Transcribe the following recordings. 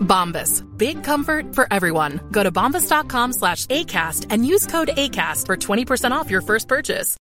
Bombas. Big comfort for everyone. Go to bombas.com slash ACAST and use code ACAST for 20% off your first purchase.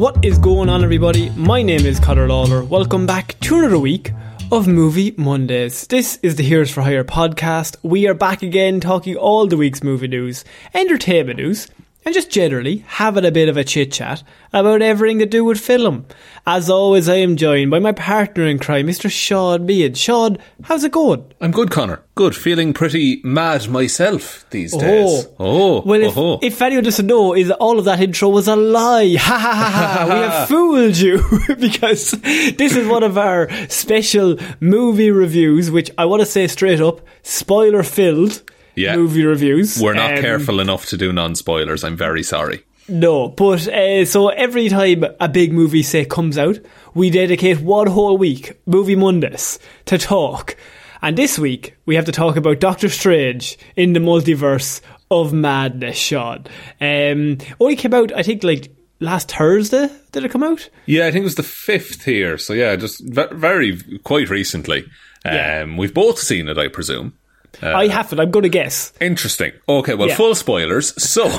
What is going on, everybody? My name is Conor Lawler. Welcome back to another week of Movie Mondays. This is the Heroes for Hire podcast. We are back again talking all the week's movie news, entertainment news, and just generally having a bit of a chit chat about everything to do with film. As always, I am joined by my partner in crime, Mr. Sean Mead. Sean, how's it going? I'm good, Connor. Good. Feeling pretty mad myself these oh. days. Oh, Well, if, oh, oh. if anyone doesn't know, is all of that intro was a lie. Ha ha ha ha! We have fooled you because this is one of our special movie reviews, which I want to say straight up, spoiler filled. Yeah. movie reviews. We're not Um, careful enough to do non-spoilers. I'm very sorry. No, but uh, so every time a big movie say comes out, we dedicate one whole week, Movie Mondays, to talk. And this week we have to talk about Doctor Strange in the multiverse of madness. Sean, um, only came out I think like last Thursday. Did it come out? Yeah, I think it was the fifth here. So yeah, just very quite recently. Um, Yeah. We've both seen it, I presume. I haven't. I'm going to guess. Interesting. Okay, well, Yeah. full spoilers. So,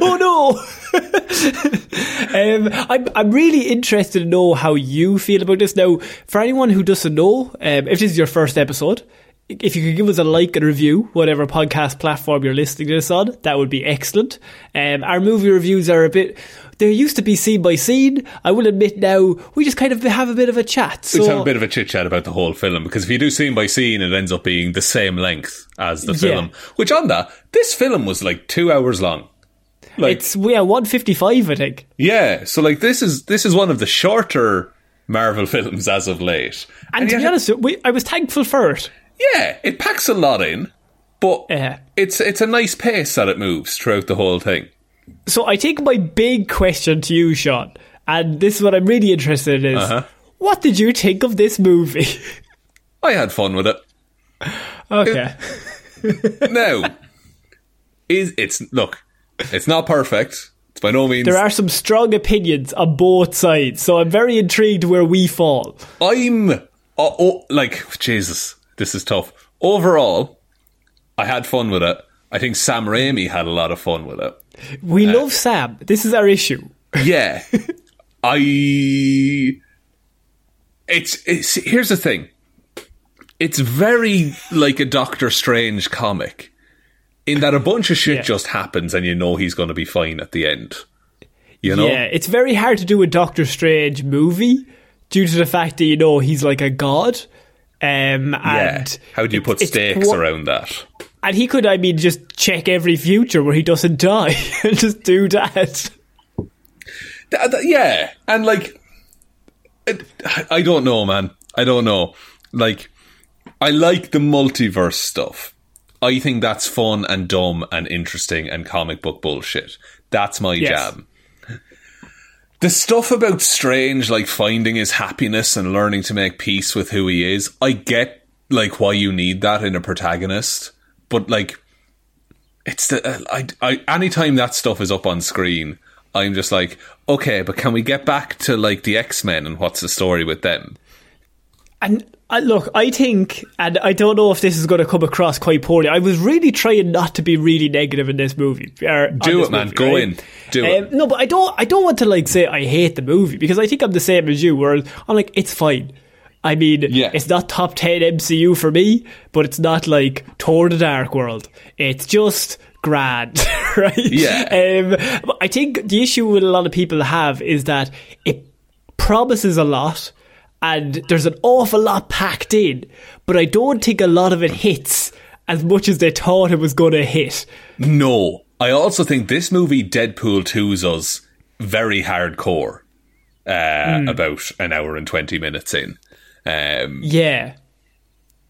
oh no! um, I'm I'm really interested to know how you feel about this. Now, for anyone who doesn't know, um, if this is your first episode, if you could give us a like and review, whatever podcast platform you're listening to this on, that would be excellent. Um, our movie reviews are a bit. They used to be scene by scene. I will admit now, we just kind of have a bit of a chat. So, let's have a bit of a chit chat about the whole film because if you do scene by scene, it ends up being the same length as the Yeah. film. Which on that, this film was like two hours long. Like, it's yeah, 155, I think. Yeah, so like this is this is one of the shorter Marvel films as of late. And, to yet be it- honest, we, I was thankful for it. yeah, it packs a lot in, but Yeah. it's it's a nice pace that it moves throughout the whole thing. So I take my big question to you, Sean, and this is what I'm really interested in is, Uh-huh. what did you think of this movie? I had fun with it. okay. Now, is it's look, it's not perfect. It's by no means. There are some strong opinions on both sides, so I'm very intrigued where we fall. I'm oh, oh, like Jesus. This is tough. Overall, I had fun with it. I think Sam Raimi had a lot of fun with it. We love Sam. This is our issue. Yeah. I it's it's here's the thing. It's very like a Doctor Strange comic in that a bunch of shit Yeah. just happens and you know he's going to be fine at the end. You know? Yeah, it's very hard to do a Doctor Strange movie due to the fact that you know he's like a god. Um, Yeah. and How do you put stakes qu- around that? And he could, I mean, just check every future where he doesn't die and just do that. Th- th- yeah, and like, it, I don't know, man. I don't know. Like, I like the multiverse stuff. I think that's fun and dumb and interesting and comic book bullshit. That's my Yes. jam. The stuff about Strange, like finding his happiness and learning to make peace with who he is, I get like why you need that in a protagonist, but like it's the uh, I, I anytime that stuff is up on screen, I'm just like, okay, but can we get back to like the X Men and what's the story with them? And uh, look, I think, and I don't know if this is going to come across quite poorly. I was really trying not to be really negative in this movie. or Do it, man. movie, Go right? in. Do it. Um, no, but I don't. I don't want to like say I hate the movie because I think I'm the same as you. Where I'm like, it's fine. I mean, Yeah. it's not top ten MCU for me, but it's not like Thor the Dark World. It's just grand, right? Yeah. Um, I think the issue with a lot of people have is that it promises a lot and there's an awful lot packed in, but I don't think a lot of it hits as much as they thought it was going to hit. No. I also think this movie, Deadpool 2's us very hardcore uh, Hmm. about an hour and 20 minutes in. Um, Yeah.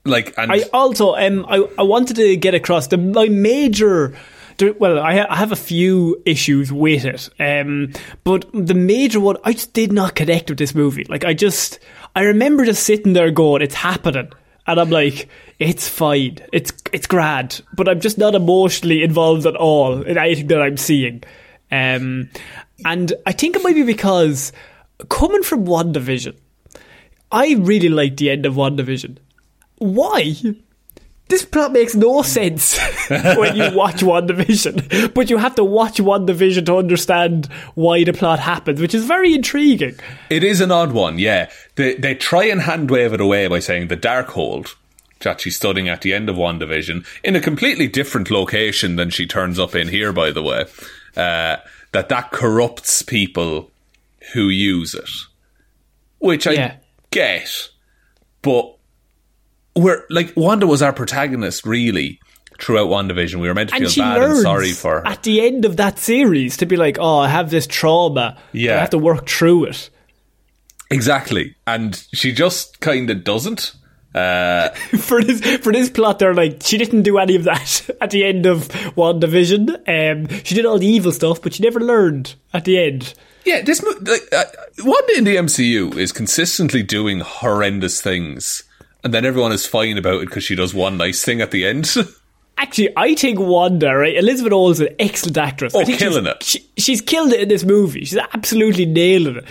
like, and I also um I, I wanted to get across the my major well I, ha- I have a few issues with it um but the major one I just did not connect with this movie. Like I just I remember just sitting there going it's happening. And I'm like it's fine. It's it's grand. But I'm just not emotionally involved at all in anything that I'm seeing. Um and I think it might be because coming from WandaVision I really like the end of WandaVision why? This plot makes no sense when you watch WandaVision, but you have to watch WandaVision to understand why the plot happens, which is very intriguing. it is an odd one, yeah. They, they try and hand wave it away by saying the Darkhold, that she's studying at the end of WandaVision, in a completely different location than she turns up in here, by the way, uh, that that corrupts people who use it. Which I Yeah. Get, but we're like Wanda was our protagonist really throughout WandaVision. We were meant to And feel bad and sorry for her. at the end of that series to be like, "Oh, I have this trauma. Yeah. I have to work through it." exactly, and she just kind of doesn't. Uh, for this for this plot, they're like, she didn't do any of that at the end of WandaVision. Um, she did all the evil stuff, but she never learned at the end. Yeah, this like uh, Wanda in the MCU is consistently doing horrendous things, and then everyone is fine about it because she does one nice thing at the end. Actually, I think Wanda, right? Elizabeth Olsen, an excellent actress. Oh, I think killing she's, it. She, she's killed it in this movie. She's absolutely nailing it.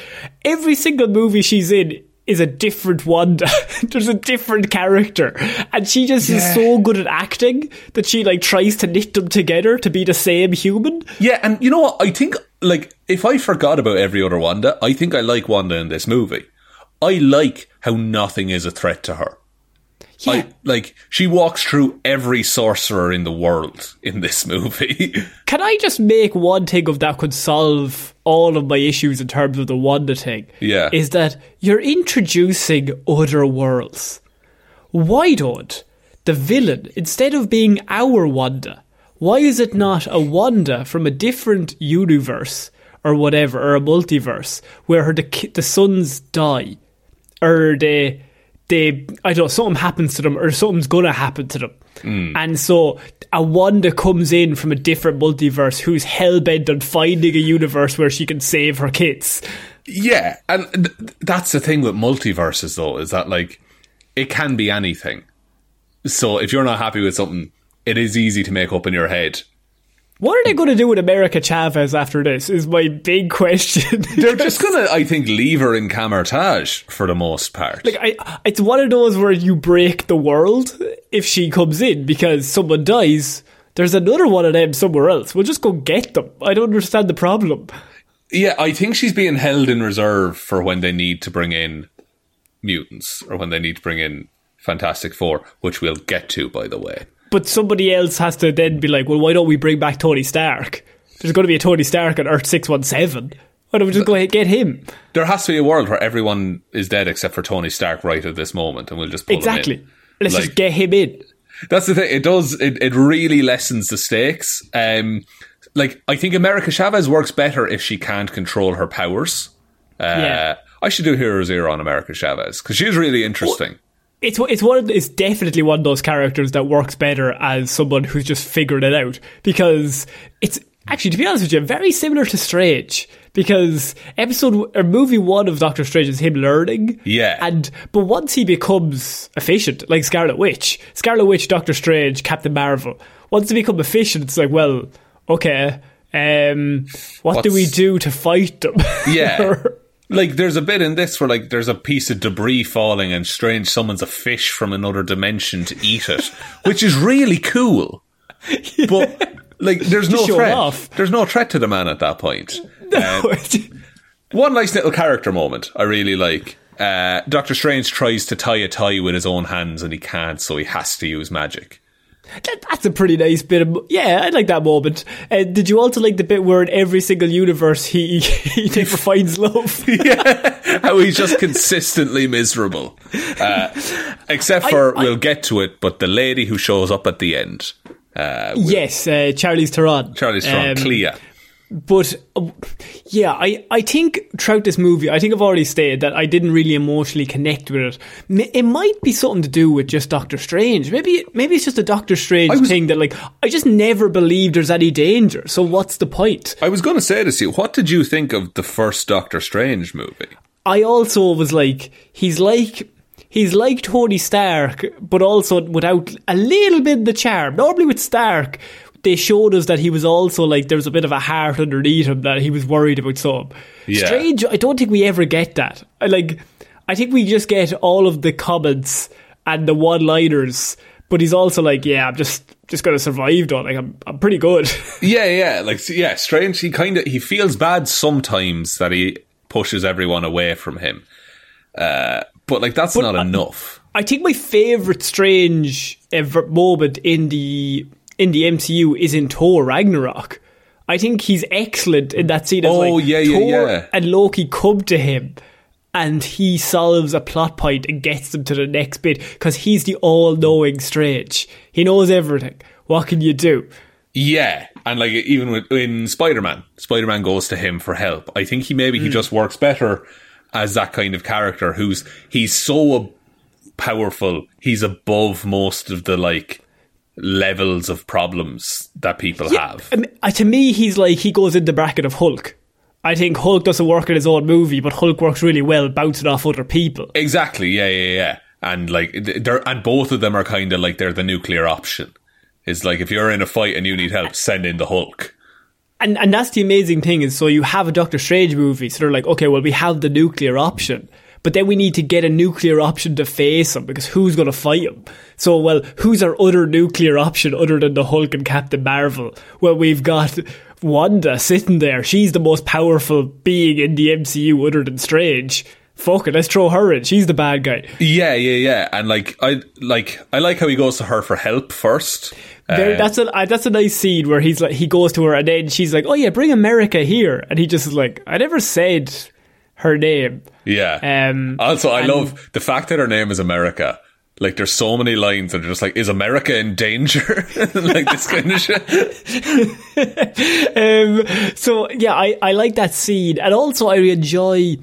Every single movie she's in is a different Wanda. There's a different character, and she just is so good at acting that she like tries to knit them together to be the same human. yeah, and you know what? I think like if I forgot about every other Wanda, I think I like Wanda in this movie. I like how nothing is a threat to her. Yeah, I, like she walks through every sorcerer in the world in this movie. Can I just make one thing of that could solve all of my issues in terms of the Wanda thing? Yeah. Is that you're introducing other worlds. Why don't the villain, instead of being our Wanda, why is it not a Wanda from a different universe or whatever, or a multiverse, where her, the, the sons die? Or they they I don't know something happens to them or something's gonna happen to them. Hmm. And so a Wanda comes in from a different multiverse who's hell bent on finding a universe where she can save her kids. yeah, and th- that's the thing with multiverses, though, is that like it can be anything. So if you're not happy with something, it is easy to make up in your head. What are they going to do with America Chavez after this? Is my big question. They're just gonna, I think, leave her in Kamar-Taj for the most part. like I, it's one of those where you break the world if she comes in because someone dies. There's another one of them somewhere else. We'll just go get them. I don't understand the problem. yeah, I think she's being held in reserve for when they need to bring in mutants or when they need to bring in Fantastic Four, which we'll get to, by the way. But somebody else has to then be like, well, why don't we bring back Tony Stark? There's going to be a Tony Stark on Earth 617. Why don't we just go ahead and get him? There has to be a world where everyone is dead except for Tony Stark right at this moment, and we'll just pull him in. Exactly. Let's Like- just get him in. That's the thing. It does. It, it really lessens the stakes. Um, like I think America Chavez works better if she can't control her powers. Uh, Yeah. I should do Hero Zero on America Chavez because she's really interesting. It's it's one of, it's definitely one of those characters that works better as someone who's just figured it out because it's actually to be honest with you very similar to Strange because episode or movie one of Doctor Strange is him learning Yeah. and but once he becomes efficient like Scarlet Witch Scarlet Witch Doctor Strange Captain Marvel once they become efficient it's like well okay um what do we do to fight them Yeah. Like there's a bit in this where like there's a piece of debris falling and strange summons a fish from another dimension to eat it, which is really cool. But like there's no threat. off. There's no threat to the man at that point. Uh, one nice little character moment I really like. Uh, Doctor Strange tries to tie a tie with his own hands and he can't, so he has to use magic. That, that's a pretty nice bit of. Yeah, I like that moment. Uh, did you also like the bit where in every single universe he he never finds love? How he's just consistently miserable. Uh, except for, I- we'll get to it, but the lady who shows up at the end. Uh, yes, uh, Charlize Theron. Charlie's Strong, Um, Clea. But uh, yeah, I, I think throughout this movie, I think I've already stated that I didn't really emotionally connect with it. M- It might be something to do with just Doctor Strange. Maybe maybe it's just a Doctor Strange was- thing that like I just never believed there's any danger. So what's the point? I was going to say this to you. What did you think of the first Doctor Strange movie? I also was like, he's like, he's like Tony Stark, but also without a little bit of the charm. Normally with Stark, they showed us that he was also like, there was a bit of a heart underneath him that he was worried about some. Yeah. Strange, I don't think we ever get that. I like, I think we just get all of the comments and the one-liners, but he's also like, yeah, I'm just, just gonna survive though. Like, I'm, I'm pretty good. Yeah, yeah, like yeah, Strange. He kind of he feels bad sometimes that he pushes everyone away from him, uh, but like that's not I- enough. I think my favorite strange ever moment in the in the MCU is in Thor Ragnarok. I think he's excellent in that scene. As Oh, like, yeah, yeah, Thor yeah. and Loki come to him, and he solves a plot point and gets them to the next bit because he's the all-knowing Strange. He knows everything. What can you do? Yeah, and like even with in Spider Man, Spider Man goes to him for help. I think he maybe he mm. just works better as that kind of character who's he's so powerful. He's above most of the like levels of problems that people have. I mean, uh, to me, he's like he goes in the bracket of Hulk. I think Hulk doesn't work in his own movie, but Hulk works really well bouncing off other people. Exactly. Yeah, yeah, yeah. And like they're and both of them are kind of like they're the nuclear option. It's like if you're in a fight and you need help, send in the Hulk. And and that's the amazing thing is so you have a Doctor Strange movie, so they're like, okay, well we have the nuclear option. But then we need to get a nuclear option to face him because who's going to fight him? So, well, who's our other nuclear option other than the Hulk and Captain Marvel? Well, we've got Wanda sitting there. She's the most powerful being in the MCU other than Strange. Fuck it, let's throw her in. She's the bad guy. Yeah, yeah, yeah. And like I like I like how he goes to her for help first. Very, Uh, that's a that's a nice scene where he's like he goes to her and then she's like, "Oh yeah, bring America here," and he just is like, "I never said her name." yeah. Um, also, I and- love the fact that her name is America. Like, there's so many lines that are just like, "Is America in danger?" like this kind of shit. um, so yeah, I, I like that scene, and also I enjoy,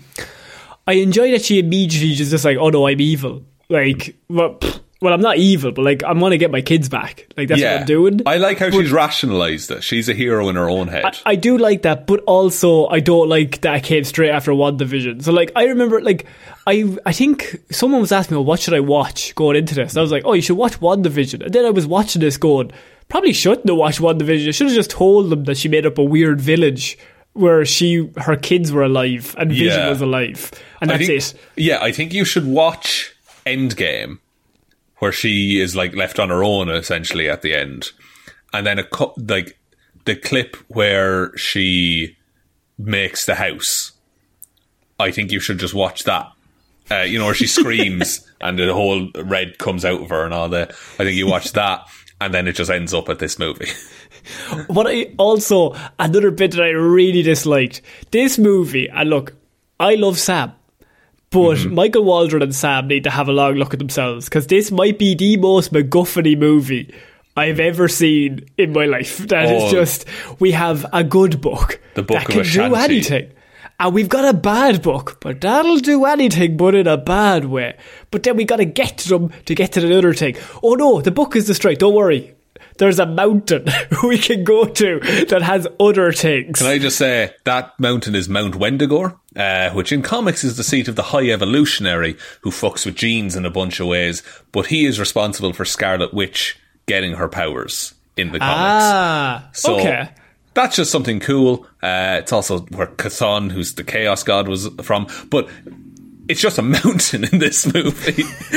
I enjoy that she immediately is just like, oh no, I'm evil. Like, well, pfft, well, I'm not evil, but like, I'm gonna get my kids back. Like that's what I'm doing. I like how she's rationalized it. She's a hero in her own head. I do like that, but also I don't like that I came straight after WandaVision. So like I remember like I I think someone was asking me, well, what should I watch going into this? And I was like, oh, you should watch WandaVision. And then I was watching this going, probably shouldn't have watched WandaVision. I should have just told them that she made up a weird village where she her kids were alive and Vision Yeah. was alive, and that's think, it. Yeah, I think you should watch Endgame, where she is like left on her own essentially at the end, and then a cu- like the clip where she makes the house. I think you should just watch that. Uh, you know, where she screams and the whole red comes out of her and all that. I think you watch that, and then it just ends up at this movie. What I also another bit that I really disliked this movie. And look, I love Sam, but Mm-hmm. Michael Waldron and Sam need to have a long look at themselves because this might be the most MacGuffin movie I've ever seen in my life. That is Oh. just we have a good book The Book that can do anything. and we've got a bad book, but that'll do anything but in a bad way. But then we gotta get to them to get to the other thing. Oh no, the book is the destroyed. Don't worry. There's a mountain we can go to that has other things. Can I just say that mountain is Mount Wundagore, uh, which in comics is the seat of the High Evolutionary, who fucks with genes in a bunch of ways, but he is responsible for Scarlet Witch getting her powers in the comics. Ah, So okay. that's just something cool. Uh, it's also where Chthon, who's the Chaos God, was from. But it's just a mountain in this movie.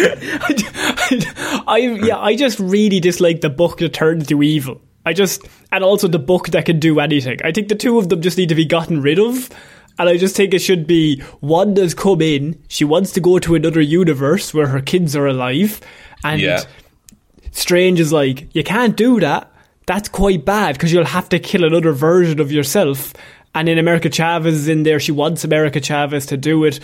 I yeah, I just really dislike the book that turns to evil. I just and also the book that can do anything. I think the two of them just need to be gotten rid of. And I just think it should be Wanda's come in. She wants to go to another universe where her kids are alive, and Yeah. Strange is like, you can't do that. That's quite bad because you'll have to kill another version of yourself. And in America Chavez is in there. She wants America Chavez to do it.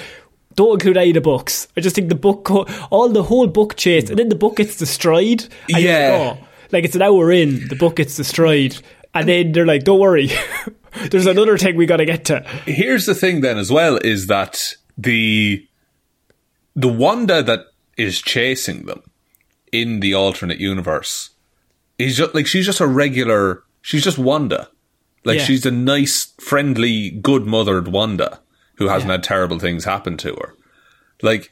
Don't include any of the books. I just think the book, co- all the whole book chase, and then the book gets destroyed. Yeah. Like, oh, like it's an hour in, the book gets destroyed. And then they're like, don't worry. There's another thing we got to get to. Here's the thing then as well is that the the Wanda that is chasing them in the alternate universe is just like she's just a regular she's just Wanda. Like Yeah. she's a nice, friendly, good mothered Wanda who hasn't had terrible things happen to her. Like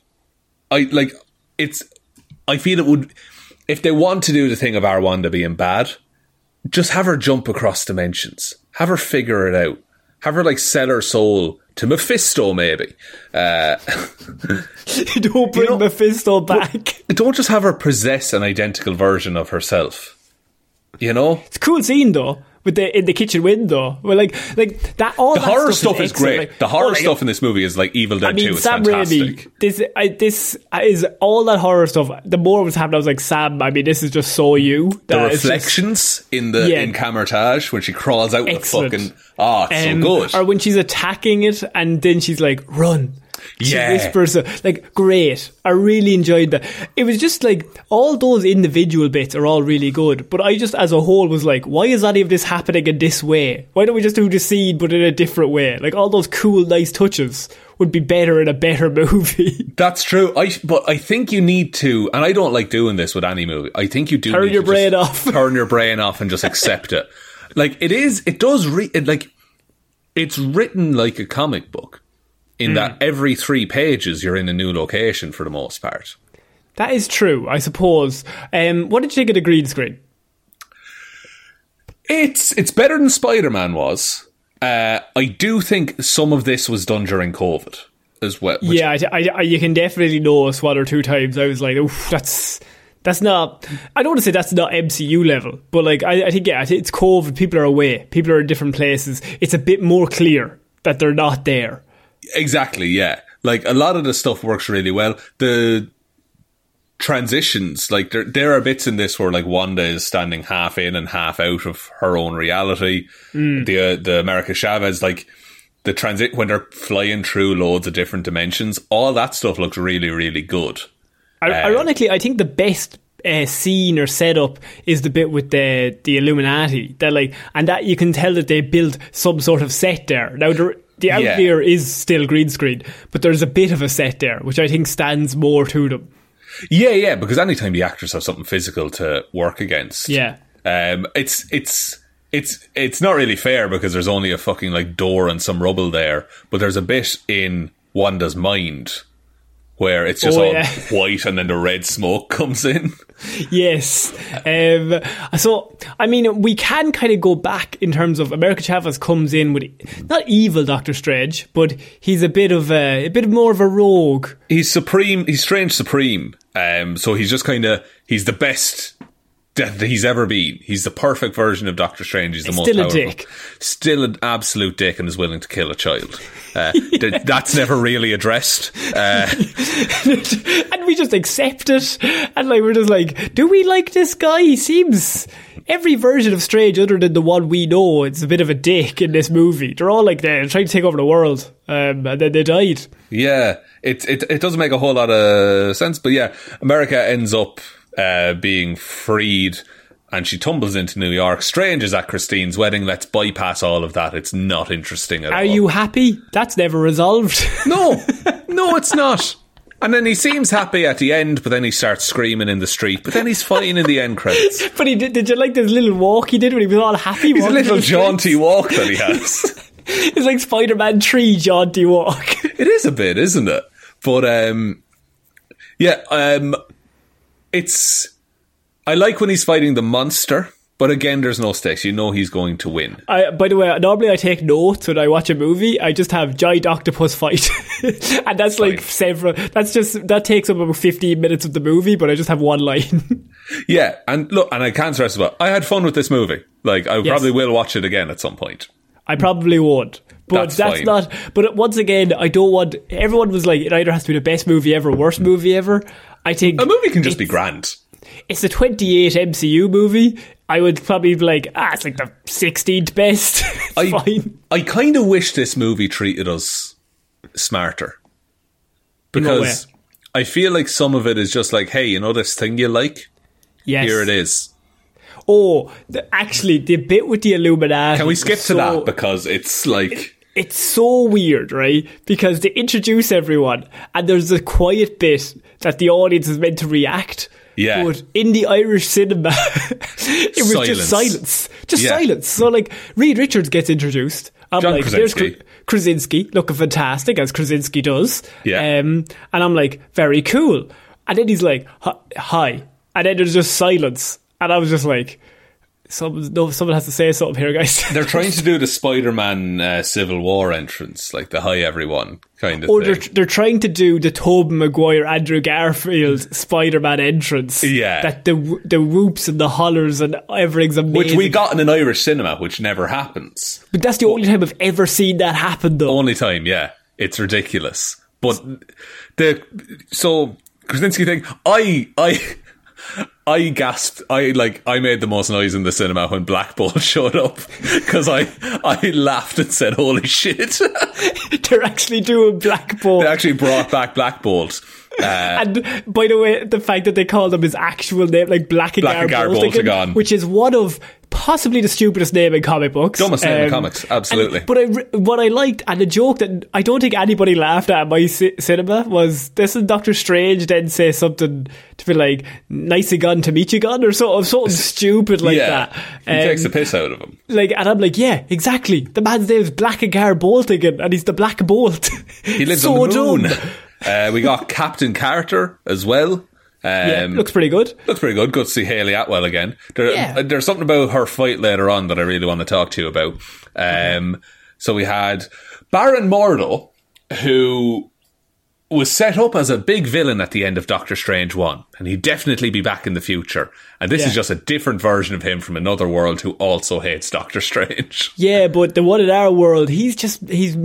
I like it's I feel it would if they want to do the thing of our Wanda being bad, just have her jump across dimensions. Have her figure it out. Have her like sell her soul to Mephisto, maybe. Uh, don't bring know- Mephisto back. don't just have her possess an identical version of herself. You know, It's a cool scene though. With the in the kitchen window, well, like like that. All the that horror stuff is excellent. great. Like, the horror oh, like, stuff in this movie is like Evil Dead I mean, Two. It's Sam fantastic. Raimi. This I, this is all that horror stuff. The more it was happening, I was like, Sam. I mean, this is just so you. The it's just- reflections in the Yeah. in Kamar-Taj when she crawls out Excellent. the fucking ah, it's um, so good. Or when she's attacking it, and then she's like, "Run." Yeah. whispers, uh, like, great. I really enjoyed that. It was just like, all those individual bits are all really good, but I just, as a whole, was like, why is any of this happening in this way? Why don't we just do the scene, but in a different way? Like, all those cool, nice touches would be better in a better movie. That's true. I but I think you need to, and I don't like doing this with any movie. I think you do Turn need your to brain off. turn your brain off, and just accept it. Like it is, it does. Re- it, like it's written like a comic book, In that every three pages you're in a new location for the most part. that is true, I suppose. Um, what did you get a green screen? It's it's better than Spider Man was. Uh, I do think some of this was done during COVID as well. yeah, I, I, I, you can definitely notice one or two times. I was like, "Oof, that's that's not." I don't want to say that's not MCU level, but like, I, I think yeah, I think it's COVID. People are away. People are in different places. It's a bit more clear that they're not there. Exactly, yeah. Like a lot of the stuff works really well. The transitions, like there there are bits in this where like Wanda is standing half in and half out of her own reality. The uh, the America Chavez, like the transit when they're flying through loads of different dimensions, all that stuff looks really really good. I- Ironically, I think the best uh, scene or setup is the bit with the the Illuminati. That like, and that you can tell that they built some sort of set there. Now the the out Yeah. here is still green screen, but there's a bit of a set there, which I think stands more to them. Yeah, yeah, because anytime the actors have something physical to work against, Yeah. um, it's it's it's it's not really fair because there's only a fucking like door and some rubble there, but there's a bit in Wanda's mind where it's just Oh, all yeah. white and then the red smoke comes in. Yes. Um, so, I mean, we can kind of go back in terms of America Chavez comes in with not evil Doctor Strange, but he's a bit of a, a bit more of a rogue. He's supreme. He's strange supreme. Um, so he's just kind of he's the best he's ever been. He's the perfect version of Doctor Strange. He's the most Still a dick. Still an absolute dick and is willing to kill a child. Uh, th- that's never really addressed. Uh, and we just accept it. And like, we're just like, do we like this guy? He seems. Every version of Strange, other than the one we know, it's a bit of a dick in this movie. They're all like they're trying to take over the world, um, and then they died. Yeah, it, it it doesn't make a whole lot of sense, but yeah, America ends up uh, being freed and she tumbles into New York. Strange is at Christine's wedding. Let's bypass all of that. It's not interesting at all. Are you happy? That's never resolved. No, no, it's not. And then he seems happy at the end, but then he starts screaming in the street. But then he's fine in the end credits. but he did, did you like this little walk he did when he was all happy? He's a little down the street? jaunty walk that he has. It's like Spider Man 3 jaunty walk. it is a bit, isn't it? But um, yeah, um, it's. I like when he's fighting the monster, but again, there's no stakes. You know he's going to win. I, by the way, normally I take notes when I watch a movie. I just have giant octopus fight, and that's like several. That's just that takes up about fifteen minutes of the movie, but I just have one line. Yeah, and look, and I can't stress well. I had fun with this movie. Like, I Yes. probably will watch it again at some point. I probably won't. But That's that's, not. But once again, I don't want. Everyone was like, it either has to be the best movie ever, or worst movie ever. I think A movie can just be grand. it's the 28 MCU movie. I would probably be like, ah, it's like the 16th best. it's I, fine. I kind of wish this movie treated us smarter. Because I feel like some of it is just like, hey, you know this thing you like? Yes. Here it is. Oh, the, actually, the bit with the Illuminati. Can we skip to so- that? Because it's like. It's so weird, right? Because they introduce everyone, and there's a quiet bit that the audience is meant to react. Yeah. But in the Irish cinema, it was just Silence. silence. Just Yeah. silence. So, like, Reed Richards gets introduced. I'm John like, there's Krasinski. Krasinski, looking fantastic, as Krasinski does. Yeah. Um, and I'm like, very cool. And then he's like, "Hi- hi. And then there's just silence. And I was just like, someone, no, someone has to say something here, guys. They're trying to do the Spider Man uh, Civil War entrance, like the hi everyone kind of Or they're, they're trying to do the Tobey Maguire, Andrew Garfield Spider-Man entrance. Yeah. That the the whoops and the hollers and everything's amazing. Which we got in an Irish cinema, which never happens. But that's the only time I've ever seen that happen though. Only time, yeah. It's ridiculous. But the so Krasinski thing, I I I gasped. I like I made the most noise in the cinema when Black Bolt showed up because I I laughed and said, "Holy shit!" They're actually doing Black Bolt. they actually brought back Black Bolt. Uh, and by the way, the fact that they called him his actual name, like Blackagar, Boltagon. which is one of possibly the stupidest name in comic books. Dumbest name in comics, absolutely. and- but I, what I liked, and the joke that I don't think anybody laughed at in my ci- cinema was this is Doctor Strange then say something to be like, nice gun to meet you gun, or something, something stupid like yeah, that. he Um, takes the piss out of him. like, and I'm like, yeah, exactly. The man's name is Blackagar Boltagon, and he's the Black Bolt. He lives so on the moon. dumb. Uh, we got Captain Carter as well. Um, Yeah, looks pretty good. Looks pretty good. Good to see Hayley Atwell again. There, Yeah. uh, There's something about her fight later on that I really want to talk to you about. Um, So we had Baron Mordo, who was set up as a big villain at the end of Doctor Strange 1, and he'd definitely be back in the future. And this Yeah. is just a different version of him from another world who also hates Doctor Strange. Yeah, but the one in our world, he's just he's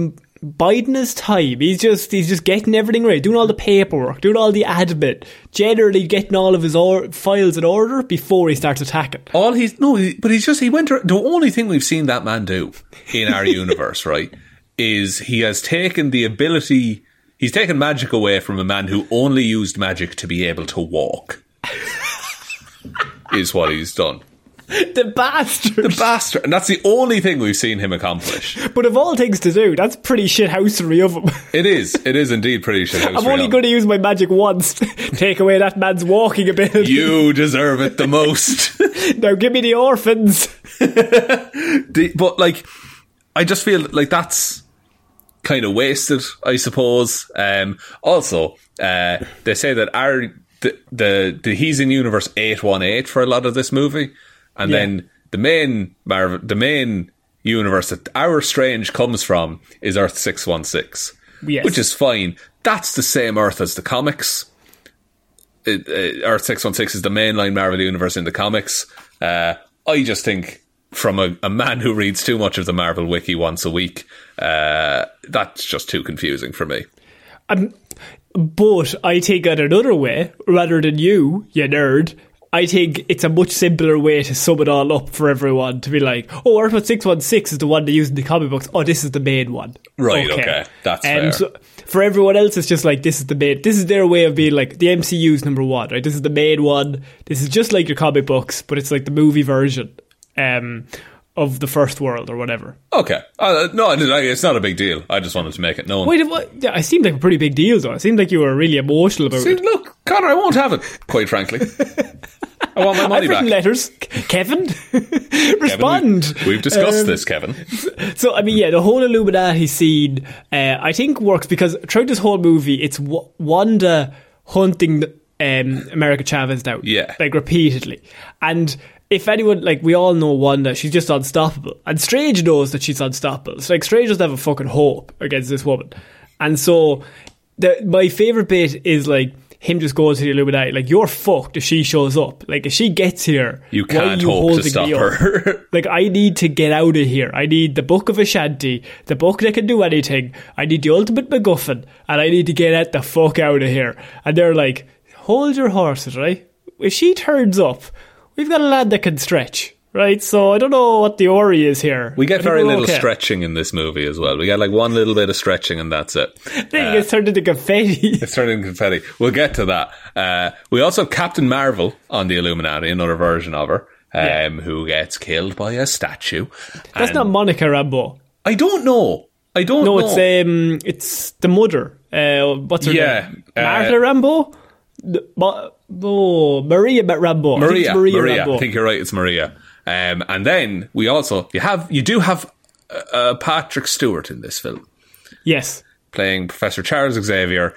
biding his time. He's just he's just getting everything right, doing all the paperwork, doing all the admin, generally getting all of his or- files in order before he starts attacking. All he's no, he, but he's just he went. ar- The only thing we've seen that man do in our universe, right, is he has taken the ability. He's taken magic away from a man who only used magic to be able to walk. is what he's done. The bastard! The bastard, and that's the only thing we've seen him accomplish. but of all things to do, that's pretty shithousery of him. It is. It is indeed pretty shit. I'm only going to use my magic once. Take away that man's walking ability. You deserve it the most. now give me the orphans. The- but like, I just feel like that's kind of wasted. I suppose. Um, also, uh, they say that our the the, the he's in universe eight one eight for a lot of this movie, and Yeah. then the main Marvel, the main universe that our Strange comes from is Earth six one six, which is fine. That's the same Earth as the comics. It, uh, Earth six one six is the mainline Marvel universe in the comics. Uh, I just think, from a, a man who reads too much of the Marvel wiki once a week, uh, that's just too confusing for me. Um, but I take it another way, rather than you, you nerd. I think it's a much simpler way to sum it all up for everyone to be like, oh, Earth 616 is the one they use in the comic books. Oh, this is the main one. Right, okay. That's fair. So for everyone else, it's just like, this is the main, this is their way of being like, the MCU's number one, right? This is the main one. This is just like your comic books, but it's like the movie version. Um, of the first world or whatever. Okay. Uh, no, it's not a big deal. I just wanted to make it known. Wait, what? Yeah, I seemed like a pretty big deal, though. It seemed like you were really emotional about See, it. Look, Connor, I won't have it, quite frankly. I want my money I've written back. letters. Kevin, respond. Kevin, we've, we've discussed Um, this, Kevin. So, I mean, yeah, the whole Illuminati scene, uh, I think works because throughout this whole movie, it's w- Wanda hunting um, America Chavez down. Yeah. Like, repeatedly. And if anyone, like, we all know Wanda, she's just unstoppable. And Strange knows that she's unstoppable. So, like, Strange doesn't have a fucking hope against this woman. And so, the, my favourite bit is, like, him just going to the Illuminati, like, you're fucked if she shows up. Like, if she gets here, You can't you hope to stop her. Like, I need to get out of here. I need the Book of Vishanti, the book that can do anything. I need the ultimate MacGuffin, and I need to get out the fuck out of here. And they're like, hold your horses, right? If she turns up, we've got a lad that can stretch, right? So I don't know what the Ori is here. We get very little okay. stretching in this movie as well. We get like one little bit of stretching and that's it. Then it gets turned into confetti. It's turning confetti. We'll get to that. Uh, we also have Captain Marvel on the Illuminati, another version of her, um, Yeah. who gets killed by a statue. That's And not Monica Rambeau. I don't know. I don't No, know. it's um, it's the mother. Uh, what's her Yeah, name? uh, Martha Rambeau. The- oh, Maria Rambeau. I think it's Maria. Maria, Maria. I think you're right. It's Maria. Um, and then we also you have you do have uh, uh, Patrick Stewart in this film yes, playing Professor Charles Xavier.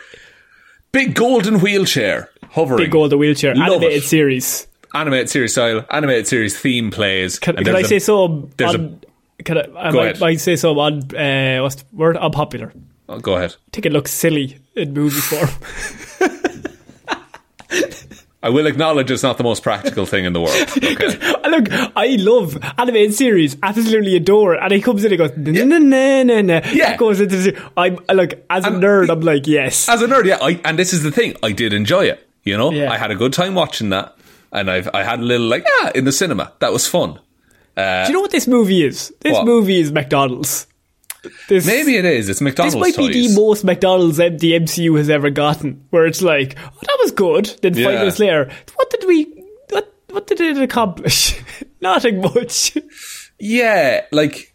Big golden wheelchair hovering. big golden wheelchair Love animated it. series. animated series style, animated series theme plays. Can, can I say so? there's On, can I, I might, might say so on uh, what's the word? Unpopular. Oh, go ahead. I think it looks silly in movie form. I will acknowledge it's not the most practical thing in the world. Okay. Uh, look, I love animated series, absolutely adore it. And he comes in and goes, na na na na na. Yeah. Goes into the. I'm look as a And nerd. the- I'm like, yes. As a nerd, yeah, I, and this is the thing, I did enjoy it. You know, Yeah. I had a good time watching that, and I've I had a little like yeah in the cinema. That was fun. Do you know what this movie is? This What? movie is McDonald's. This, Maybe it is. It's McDonald's. This might be the most McDonald's M- the MCU has ever gotten, where it's like, oh, that was good. Then five Yeah. minutes later, what did we, what, what did it accomplish? Nothing much. yeah, like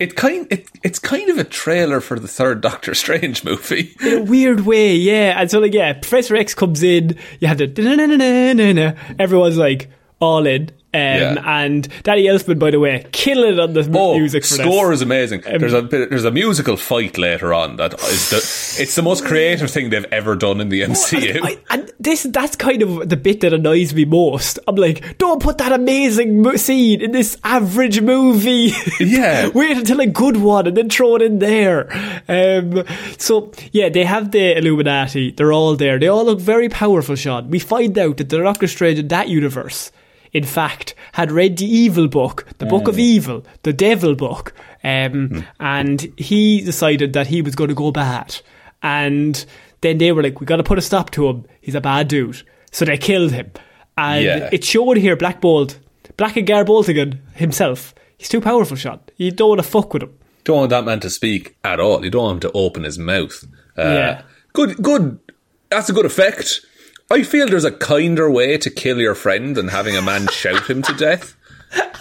it kind it, it's kind of a trailer for the third Doctor Strange movie. In a weird way, yeah. And so, like, yeah, Professor X comes in, you have the everyone's like, all in. Um, Yeah. And Danny Elfman, by the way, killing it on the Oh, music for score this. is amazing. there's a there's a musical fight later on that is the it's the most creative thing they've ever done in the MCU. I, and this that's kind of the bit that annoys me most. I'm like, don't put that amazing scene in this average movie. Yeah. wait until a good one and then throw it in there. Um, so yeah, they have the Illuminati. They're all there. They all look very powerful. Sean. We find out that the Doctor Strange in that universe. In fact, had read the evil book, the book of evil, the devil book, um, and he decided that he was going to go bad. And then they were like, we got to put a stop to him. He's a bad dude. So they killed him. And Yeah. it showed here Black Bolt, Blackagar Boltagon himself. He's too powerful, Sean. You don't want to fuck with him. don't want that man to speak at all. You don't want him to open his mouth. Uh, Yeah. Good, good. That's a good effect. I feel there's a kinder way to kill your friend than having a man shout him to death.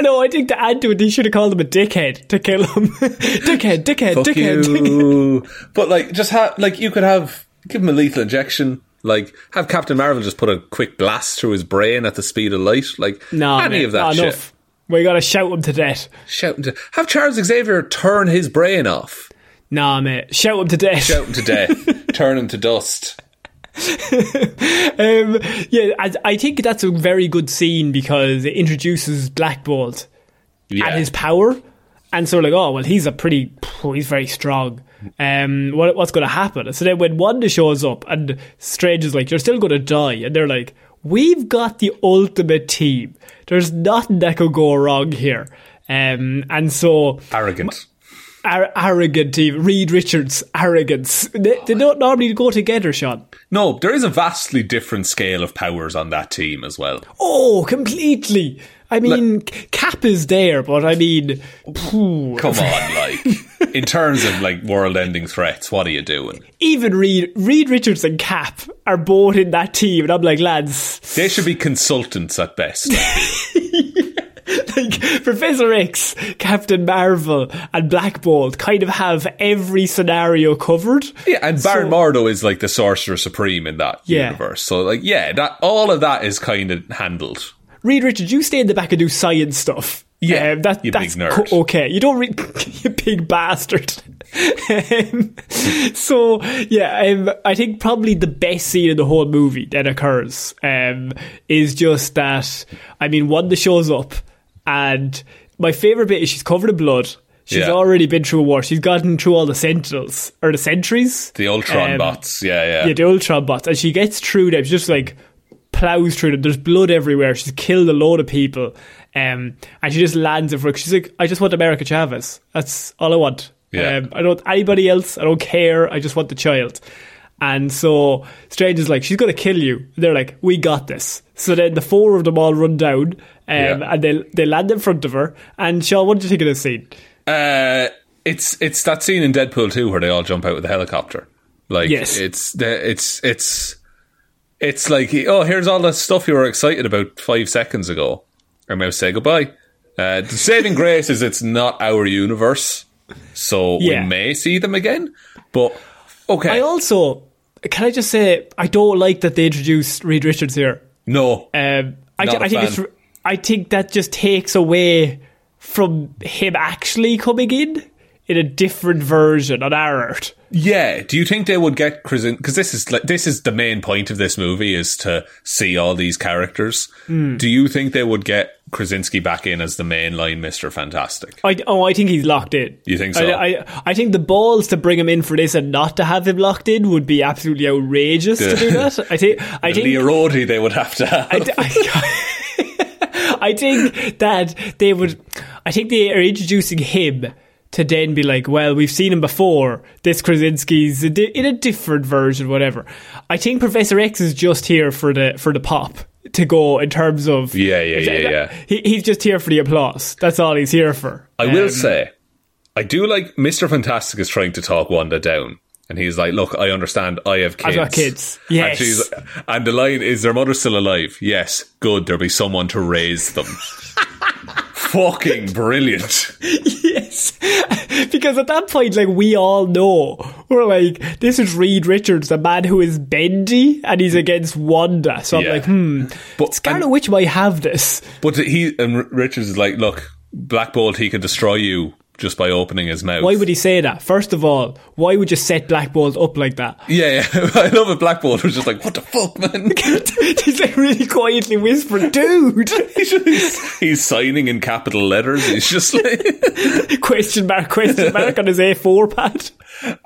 No, I think to add to it, they should have called him a dickhead to kill him. dickhead, dickhead, Fuck dickhead. you. but like, just have like you could have give him a lethal injection. Like have Captain Marvel just put a quick blast through his brain at the speed of light. Like no, any mate, of that shit. enough. We got to shout him to death. Shouting to have Charles Xavier turn his brain off. Nah, mate. Shout him to death. Shout him to death. turn him to dust. Um, yeah, I, I think that's a very good scene because it introduces Black Bolt Yeah. and his power. And so, like, oh, well, he's a pretty, he's very strong. Um, what, what's going to happen? So then when Wanda shows up and Strange is like, you're still going to die. And they're like, we've got the ultimate team. There's nothing that could go wrong here. Um, and so, Arrogant. Ar- arrogant team. Reed Richards, arrogance. They, they don't normally go together, Sean. No, there is a vastly different scale of powers on that team as well. Oh, completely. I mean, Cap is there, but I mean, phew. Come on, like in terms of like world-ending threats, what are you doing? even Reed, Reed Richards and Cap are both in that team, and I'm like, lads, They should be consultants at best. like Professor X, Captain Marvel, and Black Bolt kind of have every scenario covered. Yeah, and Baron So- Mordo is like the sorcerer supreme in that Yeah. universe. So like, yeah, that all of that is kind of handled. Reed Richards, you stay in the back and do science stuff. Yeah, Um, that, that's co- okay. You don't, re- you big bastard. um, so yeah, um, I think probably the best scene in the whole movie that occurs um, is just that. I mean, Wanda shows up, and my favorite bit is she's covered in blood. She's Yeah. already been through a war. She's gotten through all the sentinels or the sentries. The Ultron Um, bots, yeah, yeah. Yeah, the Ultron bots. And she gets through them. She just like plows through them. There's blood everywhere. She's killed a load of people. Um, and she just lands in front. She's like, I just want America Chavez. That's all I want. Yeah. Um, I don't anybody else. I don't care. I just want the child. And so Strange is like, she's going to kill you. They're like, we got this. So then the four of them all run down um, Yeah. and they, they land in front of her. And Sean, what did you think of this scene? Uh, it's it's that scene in Deadpool 2 where they all jump out with the helicopter. Like Yes. it's the it's it's it's like oh here's all the stuff you were excited about five seconds ago. I'm going to say goodbye. Uh, the saving grace is it's not our universe, so Yeah. we may see them again. But okay, I also, can I just say, I don't like that they introduced Reed Richards here. No, Um, I, Not a I think fan. it's. I think that just takes away from him actually coming in in a different version on our art. Yeah. Do you think they would get Krasin? Because this is like this is the main point of this movie is to see all these characters. Hmm. Do you think they would get Krasinski back in as the mainline Mister Fantastic? I, oh, I think he's locked in. You think so? I, I, I think the balls to bring him in for this and not to have him locked in would be absolutely outrageous to do that. I think. I think. the Erodi they would have to have. I, I, I think that they would. I think they are introducing him to then be like, well, we've seen him before. This Krasinski's in a different version, whatever. I think Professor X is just here for the for the pop to go in terms of Yeah, yeah, yeah, yeah. He, he's just here for the applause. That's all he's here for. I will Um, say, I do like Mister Fantastic is trying to talk Wanda down. And he's like, "Look, I understand. I have kids. I've got kids. And, Yes. she's, and the line is, "Their mother's still alive." Yes, good. There'll be someone to raise them. Fucking brilliant. yes, because at that point, like we all know, we're like, this is Reed Richards, the man who is bendy, and he's against Wanda. So I'm Yeah. like, hmm, But- Scarlet and- Witch might have this. But he and Richards is like, look, Black Bolt, he could destroy you just by opening his mouth. Why would he say that? First of all, why would you set Black Bolt up like that? Yeah, yeah. I love it. Black Bolt was just like, what the fuck, man? he's like really quietly whispering, dude. he's, just- he's signing in capital letters. He's just like, question mark, question mark on his A4 pad.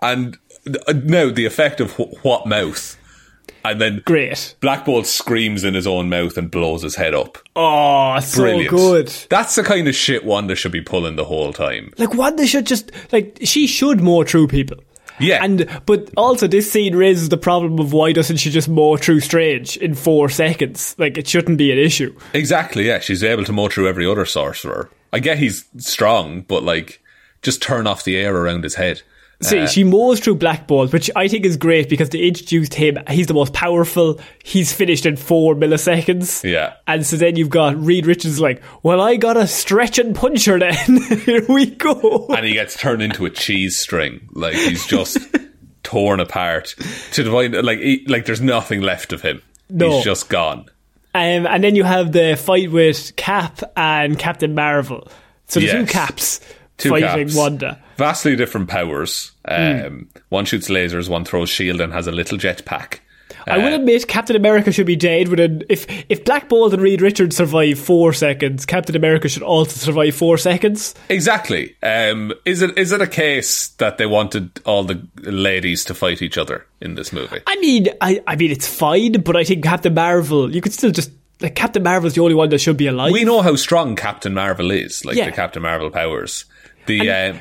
and uh, now the effect of wh- what mouth, and then Great. Black Bolt screams in his own mouth and blows his head up. Oh, so Brilliant. good. That's the kind of shit Wanda should be pulling the whole time. Like Wanda should just like she should more true people. Yeah. And but also this scene raises the problem of why doesn't she just mow through Strange in four seconds? Like it shouldn't be an issue. Exactly, yeah. She's able to mow through every other sorcerer. I get he's strong, but like, just turn off the air around his head. See, Uh, she mows through Black Bolt, which I think is great because they introduced him. He's the most powerful. He's finished in four milliseconds. Yeah. And so then you've got Reed Richards like, well, I got a stretch and puncher then. Here we go. and he gets turned into a cheese string. Like he's just torn apart to the point like he, like there's nothing left of him. No. He's just gone. Um, and then you have the fight with Cap and Captain Marvel. So the two Caps Two fighting caps. Wanda. Vastly different powers. Hmm. Um, One shoots lasers, one throws shield, and has a little jetpack. I will Uh, admit Captain America should be dead within if if Black Bolt and Reed Richards survive four seconds, Captain America should also survive four seconds. Exactly. Um, is it is it a case that they wanted all the ladies to fight each other in this movie? I mean, I I mean it's fine, but I think Captain Marvel, you could still just like Captain Marvel's the only one that should be alive. We know how strong Captain Marvel is, like Yeah. the Captain Marvel powers. The um,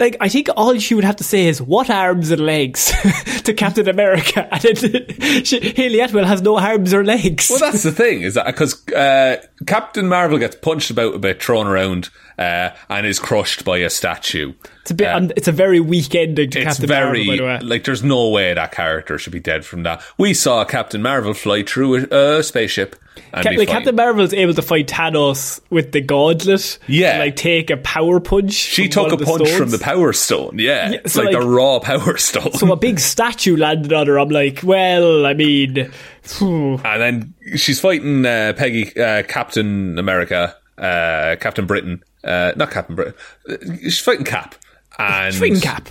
like I think all she would have to say is what arms and legs to Captain America, and then she, Hayley Atwell has no arms or legs. Well, that's the thing is that because uh, Captain Marvel gets punched about a bit, thrown around, uh, and is crushed by a statue. it's a bit. and it's a very weak ending to It's Captain very Marvel, by the way. like there's no way that character should be dead from that. We saw Captain Marvel fly through a, a spaceship Cap- like. Captain Marvel is able to fight Thanos with the gauntlet. Yeah. and, like take a power punch. she took a punch stones. from the Power Stone. Yeah, Yeah, it's so, like, the raw Power Stone. So a big statue landed on her. I'm like, well, I mean, phew. and then she's fighting uh, Peggy, uh, Captain America, uh, Captain Britain, uh, not Captain Britain. Uh, She's fighting Cap and Fighting Cap.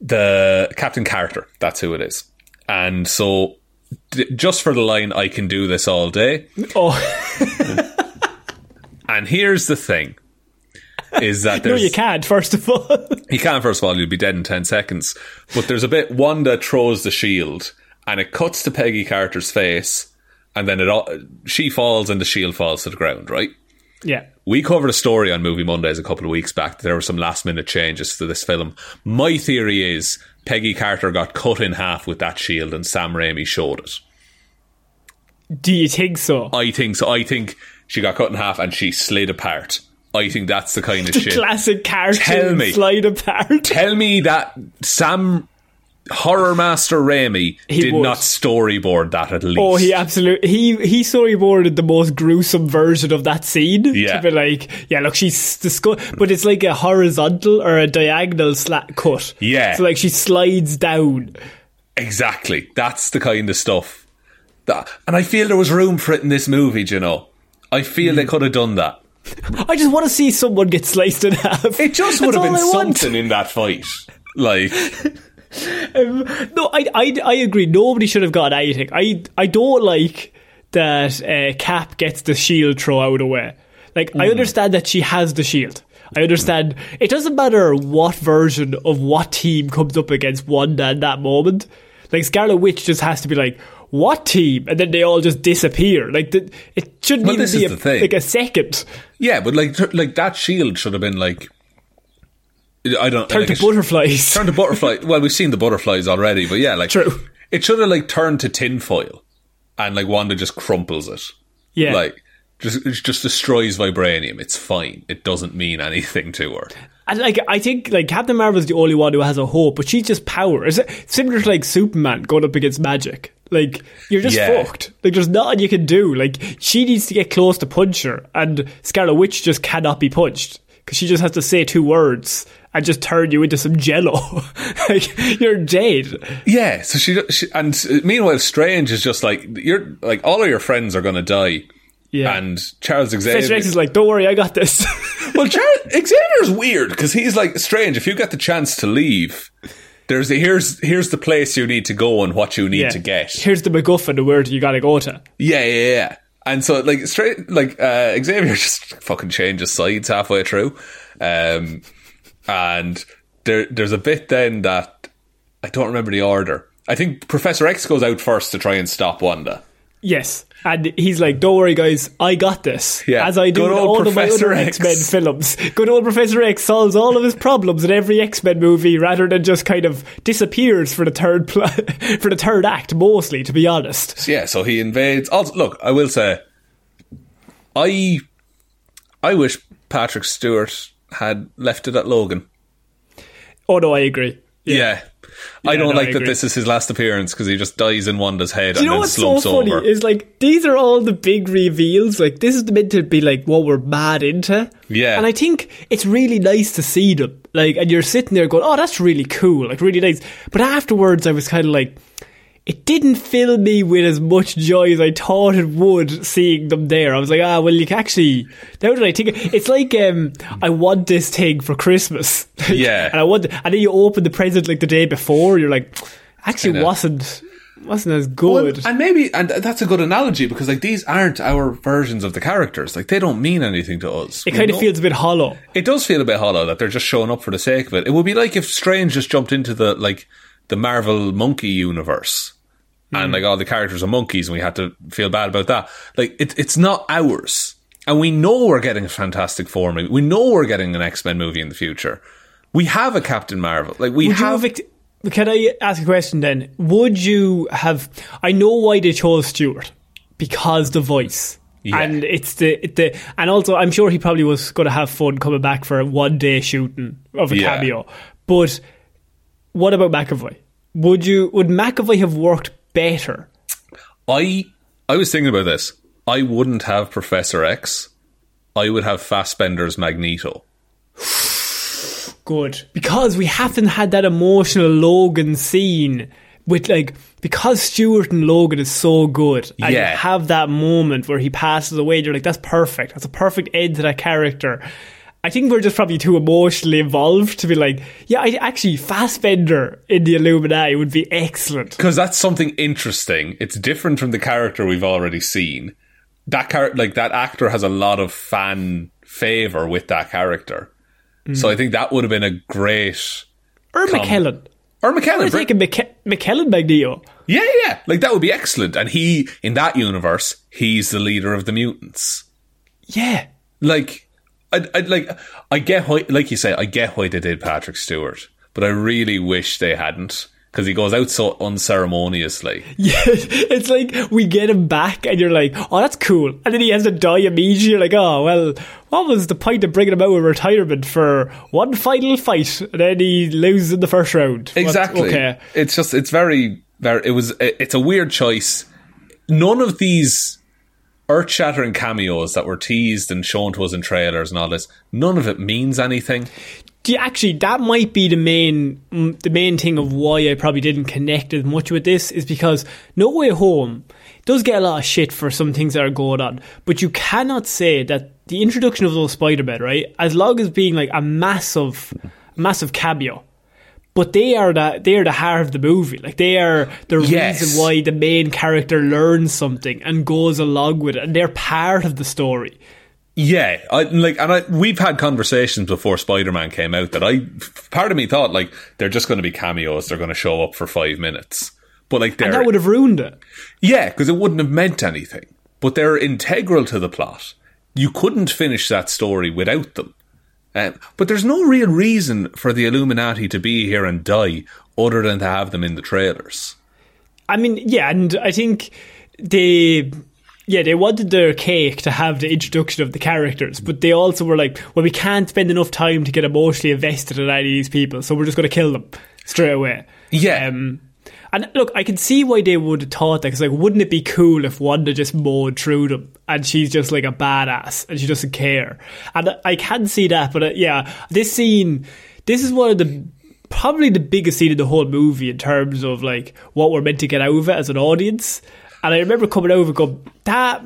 the Captain character. That's who it is. And so, d- just for the line, I can do this all day. Oh, And here's the thing: is that no, you can't. First of all, He can, first of all, you'll be dead in 10 seconds. But there's a bit, Wanda throws the shield, and it cuts to Peggy Carter's face, and then it all, she falls and the shield falls to the ground, right? yeah. We covered a story on Movie Mondays a couple of weeks back. that There were some last minute changes to this film. My theory is Peggy Carter got cut in half with that shield, and Sam Raimi showed it. Do you think so? I think so. I think she got cut in half and she slid apart. I think that's the kind of shit. Classic cartoon Tell me. slide apart. Tell me that Sam Horror Master Raimi He did would. not storyboard that at least. Oh, he absolutely he he storyboarded the most gruesome version of that scene. Yeah. to be like, yeah, look, she's disgust, but it's like a horizontal or a diagonal slat cut. Yeah. so like she slides down. exactly. That's the kind of stuff. That, and I feel there was room for it in this movie. do You know, I feel Hmm. they could have done that. I just want to see someone get sliced in half. It just That's would have been something in that fight. Like, No, I, I, I agree. Nobody should have got anything. I I don't like that uh, Cap gets the shield thrown out of the way. Like I understand that she has the shield. I understand it doesn't matter what version of what team comes up against Wanda at that moment. Like Scarlet Witch just has to be like, "What team?" and then they all just disappear. Like the, it shouldn't Well, even be a, like a second. yeah, but like, like that shield should have been like, I don't Turn like to butterflies. Turn to butterfly. well, we've seen the butterflies already, but yeah, like True. It should have like turned to tinfoil, and like Wanda just crumples it. yeah, Like just it just destroys vibranium. It's fine. It doesn't mean anything to her. And like I think like Captain Marvel is the only one who has a hope, but she's just power. Is it similar to like Superman going up against magic? Like you're just Yeah. fucked. Like there's nothing you can do. Like she needs to get close to punch her, and Scarlet Witch just cannot be punched because she just has to say two words and just turn you into some jello. like you're dead. Yeah. So she, she and meanwhile, Strange is just like you're like all of your friends are gonna die. Yeah. And Charles Xavier. Is like, don't worry, I got this. well, Charles Xavier's weird because he's like Strange. If you get the chance to leave, there's a, here's here's the place you need to go and what you need yeah. to get. Here's the MacGuffin, the word you gotta go to. Yeah, yeah, yeah. And so, like, straight, like, uh, Xavier just fucking changes sides halfway through. Um, and there, there's a bit then that I don't remember the order. I think Professor X goes out first to try and stop Wanda. Yes. And he's like, don't worry, guys, I got this. Yeah. As I do in all of my other X. X Men films. Good old Professor X solves all of his problems in every X Men movie rather than just kind of disappears for the third pl- for the third act, mostly, to be honest. So, yeah, so he invades. Also, look, I will say, I, I wish Patrick Stewart had left it at Logan. Oh, no, I agree. Yeah. I Yeah, don't no, like I that this is his last appearance because he just dies in Wanda's head Do and you know then what's so funny? over. Is like these are all the big reveals. Like this is meant to be like what we're mad into. Yeah. And I think it's really nice to see them. Like, and you're sitting there going, "Oh, that's really cool. Like, really nice." But afterwards, I was kind of like, it didn't fill me with as much joy as I thought it would seeing them there. I was like, ah, well, you can actually. Now that I think, it's like um, I want this thing for Christmas. Yeah. and I want, and then you open the present like the day before. You're like, actually, Kinda. wasn't wasn't as Well, good. and maybe, and that's a good analogy because like these aren't our versions of the characters. Like they don't mean anything to us. it kind of feels a bit hollow. It does feel a bit hollow that they're just showing up for the sake of it. It would be like if Strange just jumped into the like the Marvel monkey universe. And hmm. like all the characters are monkeys, and we had to feel bad about that. Like it, it's not ours, and we know we're getting a Fantastic Four movie. We know we're getting an X Men movie in the future, We have a Captain Marvel. Like we Would have. ex- Can I ask a question then? Would you have? I know why they chose Stewart because the voice. Yeah. And it's the the and also I'm sure he probably was going to have fun coming back for a one day shooting of a Yeah. cameo. But what about McAvoy? Would you would McAvoy have worked better? I I was thinking about this. I wouldn't have Professor X. I would have Fassbender's Magneto. Good because we haven't had that emotional Logan scene with like because Stewart and Logan is so good. And Yeah. you have that moment where he passes away. You're like, that's perfect. That's a perfect end to that character. I think we're just probably too emotionally involved to be like, yeah, I actually Fassbender in the Illuminati would be excellent. because that's something interesting. It's different from the character we've already seen. That character, like that actor, has a lot of fan favor with that character. So I think that would have been a great. Er or Come. McKellen. Or McKellen, I'm bring- thinking McK- McKellen Magneto. yeah, yeah, like that would be excellent. And he, in that universe, he's the leader of the mutants. Yeah. Like, I, I like, I get why, like you say, I get why they did Patrick Stewart, but I really wish they hadn't because he goes out so unceremoniously. Yeah, it's like we get him back, and you're like, "Oh, that's cool," and then he has to die immediately. You're like, "Oh, well, what was the point of bringing him out of retirement for one final fight, and then he loses in the first round?" What- Exactly. okay. It's just it's very very it was it- it's a weird choice. None of these earth-shattering cameos that were teased and shown to us in trailers and all this, none of it means anything. You, actually, that might be the main the main thing of why I probably didn't connect as much with this is because No Way Home does get a lot of shit for some things that are going on, but you cannot say that the introduction of those Spider-Men, right, as long as being like a massive, massive cameo, but they are the they are the heart of the movie. Like they are the Yes. reason why the main character learns something and goes along with it, and they're part of the story. Yeah, I like, and I, we've had conversations before Spider-Man came out that I, part of me thought like they're just going to be cameos. They're going to show up for five minutes, but like And that would have ruined it. yeah, because it wouldn't have meant anything. But they're integral to the plot. You couldn't finish that story without them. Um, but there's no real reason for the Illuminati to be here and die other than to have them in the trailers. I mean, yeah, and I think they, yeah, they wanted their cake to have the introduction of the characters, but they also were like, well, we can't spend enough time to get emotionally invested in any of these people, so we're just going to kill them straight away. Yeah. Um, and look, I can see why they would have thought that, because like, wouldn't it be cool if Wanda just mowed through them and she's just like a badass and she doesn't care? And I can see that, but uh, yeah, this scene, this is one of the probably the biggest scene in the whole movie in terms of like what we're meant to get out of it as an audience. And I remember coming over and going, that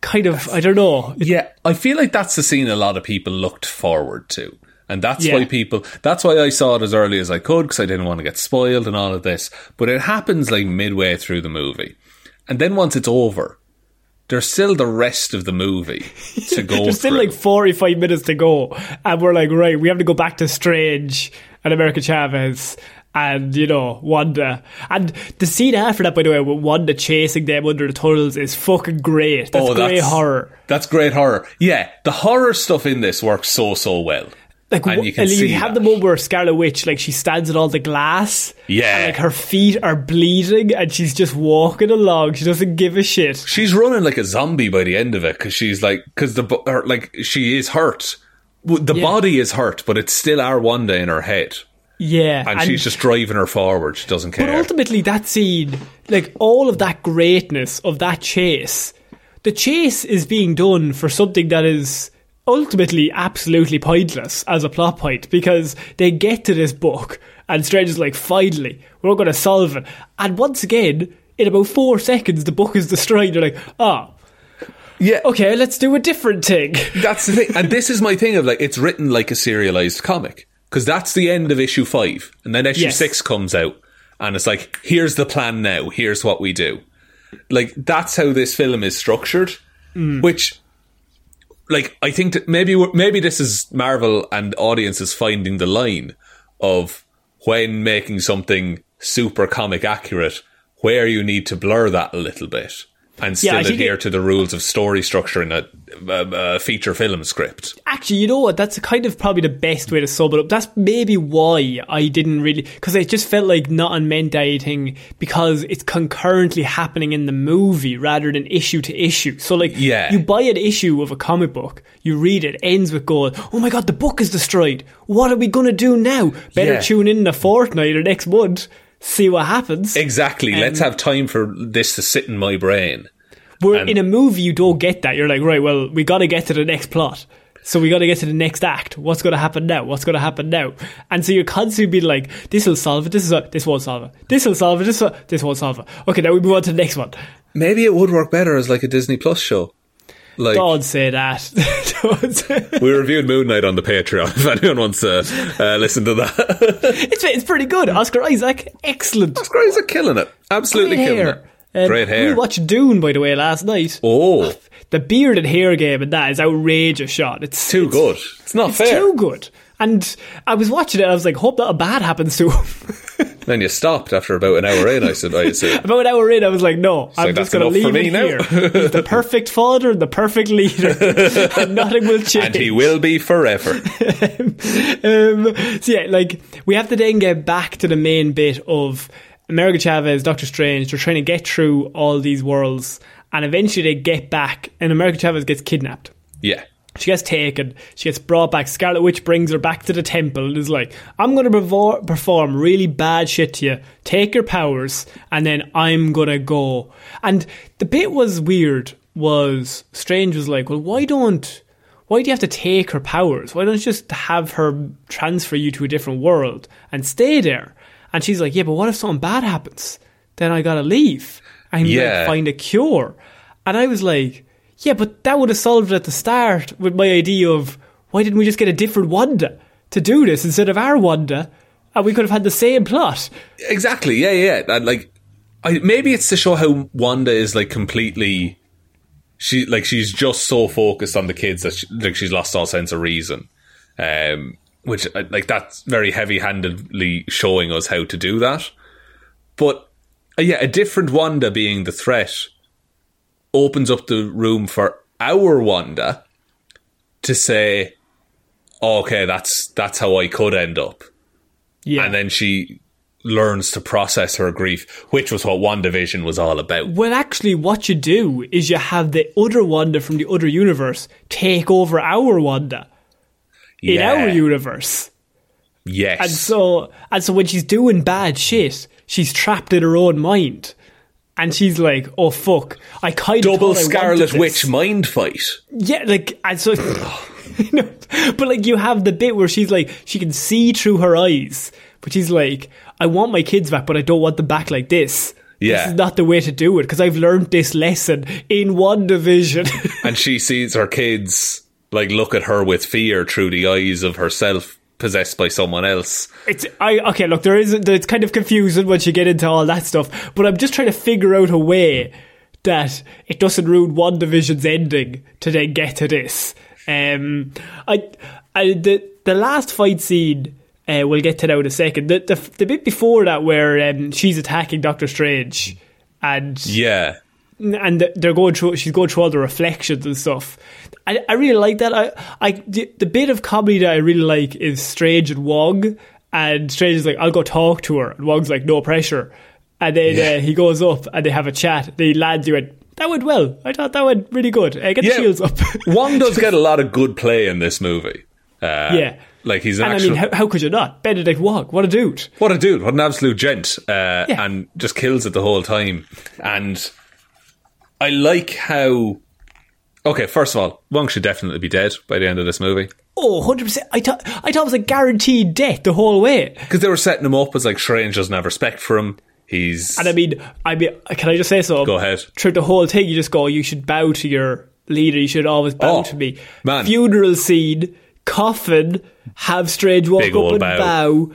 kind of, I don't know. Yeah, I feel like that's the scene a lot of people looked forward to. And that's Yeah. why people, that's why I saw it as early as I could because I didn't want to get spoiled and all of this. But it happens like midway through the movie. And then once it's over, there's still the rest of the movie to go There's still through. like 45 minutes to go. And we're like, right, we have to go back to Strange and America Chavez and, you know, Wanda. And the scene after that, by the way, with Wanda chasing them under the tunnels is fucking great. That's oh, great horror. Oh, That's great horror. Yeah, the horror stuff in this works so so well. Like, and you can and see have that. the moment where Scarlet Witch, like, she stands in all the glass. Yeah. And, like, her feet are bleeding and she's just walking along. She doesn't give a shit. She's running like a zombie by the end of it because she's like, because the her, like she is hurt. The Yeah. body is hurt, but it's still our Wanda in her head, Yeah. and, she's just driving her forward. She doesn't care. But ultimately, that scene, like all of that greatness of that chase, the chase is being done for something that is ultimately absolutely pointless as a plot point because they get to this book and Strange is like, finally, we're going to solve it. And once again, in about four seconds, the book is destroyed. You're like, oh, yeah, okay, let's do a different thing. That's the thing. And this is my thing of like, it's written like a serialized comic. Because that's the end of issue five. And then issue Yes. six comes out. And it's like, here's the plan now. Here's what we do. Like, that's how this film is structured. Mm. Which, like, I think that maybe, maybe this is Marvel and audiences finding the line of when making something super comic accurate, where you need to blur that a little bit. And still I think adhere it- to the rules of story structure in a, a, a feature film script. Actually, you know what? That's kind of probably the best way to sum it up. That's maybe why I didn't really, because it just felt like not unmeant anything because it's concurrently happening in the movie rather than issue to issue. So, like, Yeah. you buy an issue of a comic book, you read it, ends with going, "Oh my god, the book is destroyed. What are we gonna do now?" Better Yeah. tune in in a fortnight or next month, see what happens. Exactly. Um, Let's have time for this to sit in my brain. Where And- in a movie you don't get that. You're like, right, well, we got to get to the next plot. So we got to get to the next act. What's going to happen now? What's going to happen now? And so you're constantly being like, this will solve it. This is a, this won't solve it. This will solve it. This will, this won't solve it. Okay, now we move on to the next one. Maybe it would work better as like a Disney Plus show. Like Don't say that. Don't say- we reviewed Moon Knight on the Patreon. If anyone wants to uh, listen to that, it's it's pretty good. Oscar Isaac, excellent. Oscar Isaac killing it, absolutely Great killing hair. it. Um, Great hair. We watched Dune by the way last night. oh, The beard and hair game and that is outrageous shot. It's too it's- good. It's not It's fair. too good. And I was watching it. I was like, hope that a bad happens to him. Then you stopped after about an hour in. I said, I said, About an hour in, I was like, no, I'm like, just going to leave me here. He's the perfect father and the perfect leader, and nothing will change. and he will be forever. Um, so yeah, like we have to then get back to the main bit of America Chavez, Doctor Strange. They're trying to get through all these worlds, and eventually they get back, and America Chavez gets kidnapped. Yeah, She gets taken. She gets brought back. Scarlet Witch brings her back to the temple and is like, I'm going to perform really bad shit to you. Take your powers, and then I'm going to go. And the bit was weird was Strange was like, well, why don't. Why do you have to take her powers? Why don't you just have her transfer you to a different world and stay there? And she's like, Yeah, but what if something bad happens? Then I gotta leave and Yeah. like, find a cure. And I was like, yeah, but that would have solved it at the start with my idea of why didn't we just get a different Wanda to do this instead of our Wanda? And we could have had the same plot. exactly. Yeah, yeah. Like, I, maybe it's to show how Wanda is like completely. She like she's just so focused on the kids that she, like she's lost all sense of reason. Um, which uh, like that's very heavy-handedly showing us how to do that. But uh, yeah, a different Wanda being the threat opens up the room for our Wanda to say, "Okay, that's that's how I could end up." Yeah. and then she learns to process her grief, which was what WandaVision was all about. well, actually, what you do is you have the other Wanda from the other universe take over our Wanda in our universe. Yes. And so, and so when she's doing bad shit, she's trapped in her own mind. And she's like, oh fuck, I kind of Double thought I wanted Scarlet. Witch mind fight. Yeah, like, and so, you know, but like you have the bit where she's like, she can see through her eyes, but she's like, I want my kids back, but I don't want them back like this. Yeah. This is not the way to do it because I've learned this lesson in WandaVision. and she sees her kids like look at her with fear through the eyes of herself possessed by someone else. it's I okay. Look, there is it's kind of confusing once you get into all that stuff, but I'm just trying to figure out a way that it doesn't ruin WandaVision's ending to then get to this. Um, I, I the the last fight scene. Uh, we'll get to now in a second. The, the the bit before that, where um, she's attacking Doctor Strange, and Yeah. And they're going through she's going through all the reflections and stuff I, I really like that I, I the, the bit of comedy that I really like is Strange and Wong and Strange is like I'll go talk to her and Wong's like no pressure and then Yeah. uh, he goes up and they have a chat the lads went that went well I thought that went really good uh, get the shields up Wong does get a lot of good play in this movie. Uh, yeah Like he's an and actual I mean how, how could you not Benedict Wong what a dude What a dude! What an absolute gent! Uh, Yeah. And just kills it the whole time. And I like how. Okay, first of all, Wong should definitely be dead by the end of this movie oh 100% I thought, I thought it was a guaranteed death the whole way because they were setting him up as like Strange doesn't have respect for him. He's And I mean, I mean, can I just say so? Go ahead. Through the whole thing, you just go, you should bow to your leader. You should always bow Oh, to me. man. Funeral scene, coffin, have Strange walk Big up and bow. bow.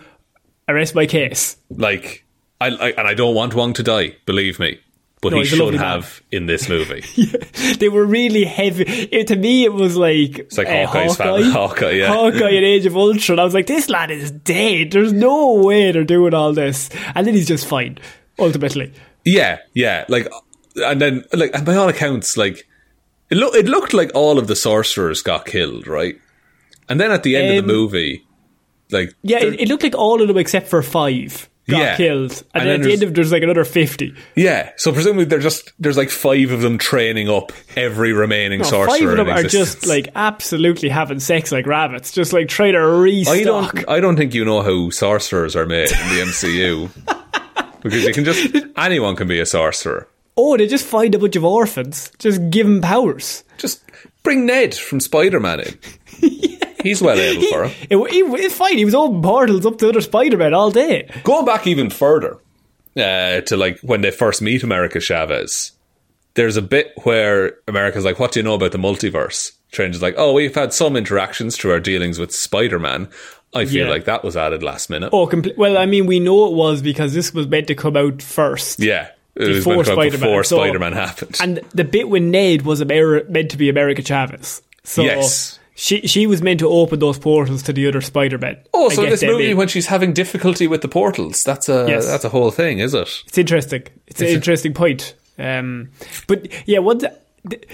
Arrest my case. like I, I and I don't want Wong to die. Believe me, but No, he should lovely man. have in this movie. They were really heavy. It, to me, it was like it's like Hawkeye's family. Hawkeye, yeah. Hawkeye in Age of Ultron. I was like, this lad is dead. There's no way they're doing all this. And then he's just fine. Ultimately, yeah, yeah. Like and then like and by all accounts, like it looked it looked like all of the sorcerers got killed, right? And then at the end of the Um, movie, like Yeah, it, it looked like all of them except for five got Yeah. killed, and, And then, then at the end of there's like another fifty. yeah. So presumably they're just there's like five of them training up every remaining No, sorcerer. five of them in are just like absolutely having sex like rabbits, just like trying to restock. I don't. I don't think you know how sorcerers are made in the MCU. because you can just anyone can be a sorcerer. Oh, they just find a bunch of orphans, just give them powers. Just bring Ned from Spider Man in. He's well able for it. It, it, it's fine. He was all portals up to other Spider-Man all day. Going back even further uh, to like when they first meet America Chavez, there's a bit where America's like, "What do you know about the multiverse?" Strange is like, "Oh, we've had some interactions through our dealings with Spider Man." I feel Yeah. like that was added last minute. Oh, compl- well, I mean, we know it was because this was meant to come out first. Yeah, it Before meant to come out Spider-Man, before so- Spider Man happened. And the bit with Ned was Amer- meant to be America Chavez. So Yes. She she was meant to open those portals to the other Spider-Man. Oh, so in this movie, in. when she's having difficulty with the portals, that's a Yes. that's a whole thing, is it? It's interesting. It's an interesting point. Um, but yeah, what th- th-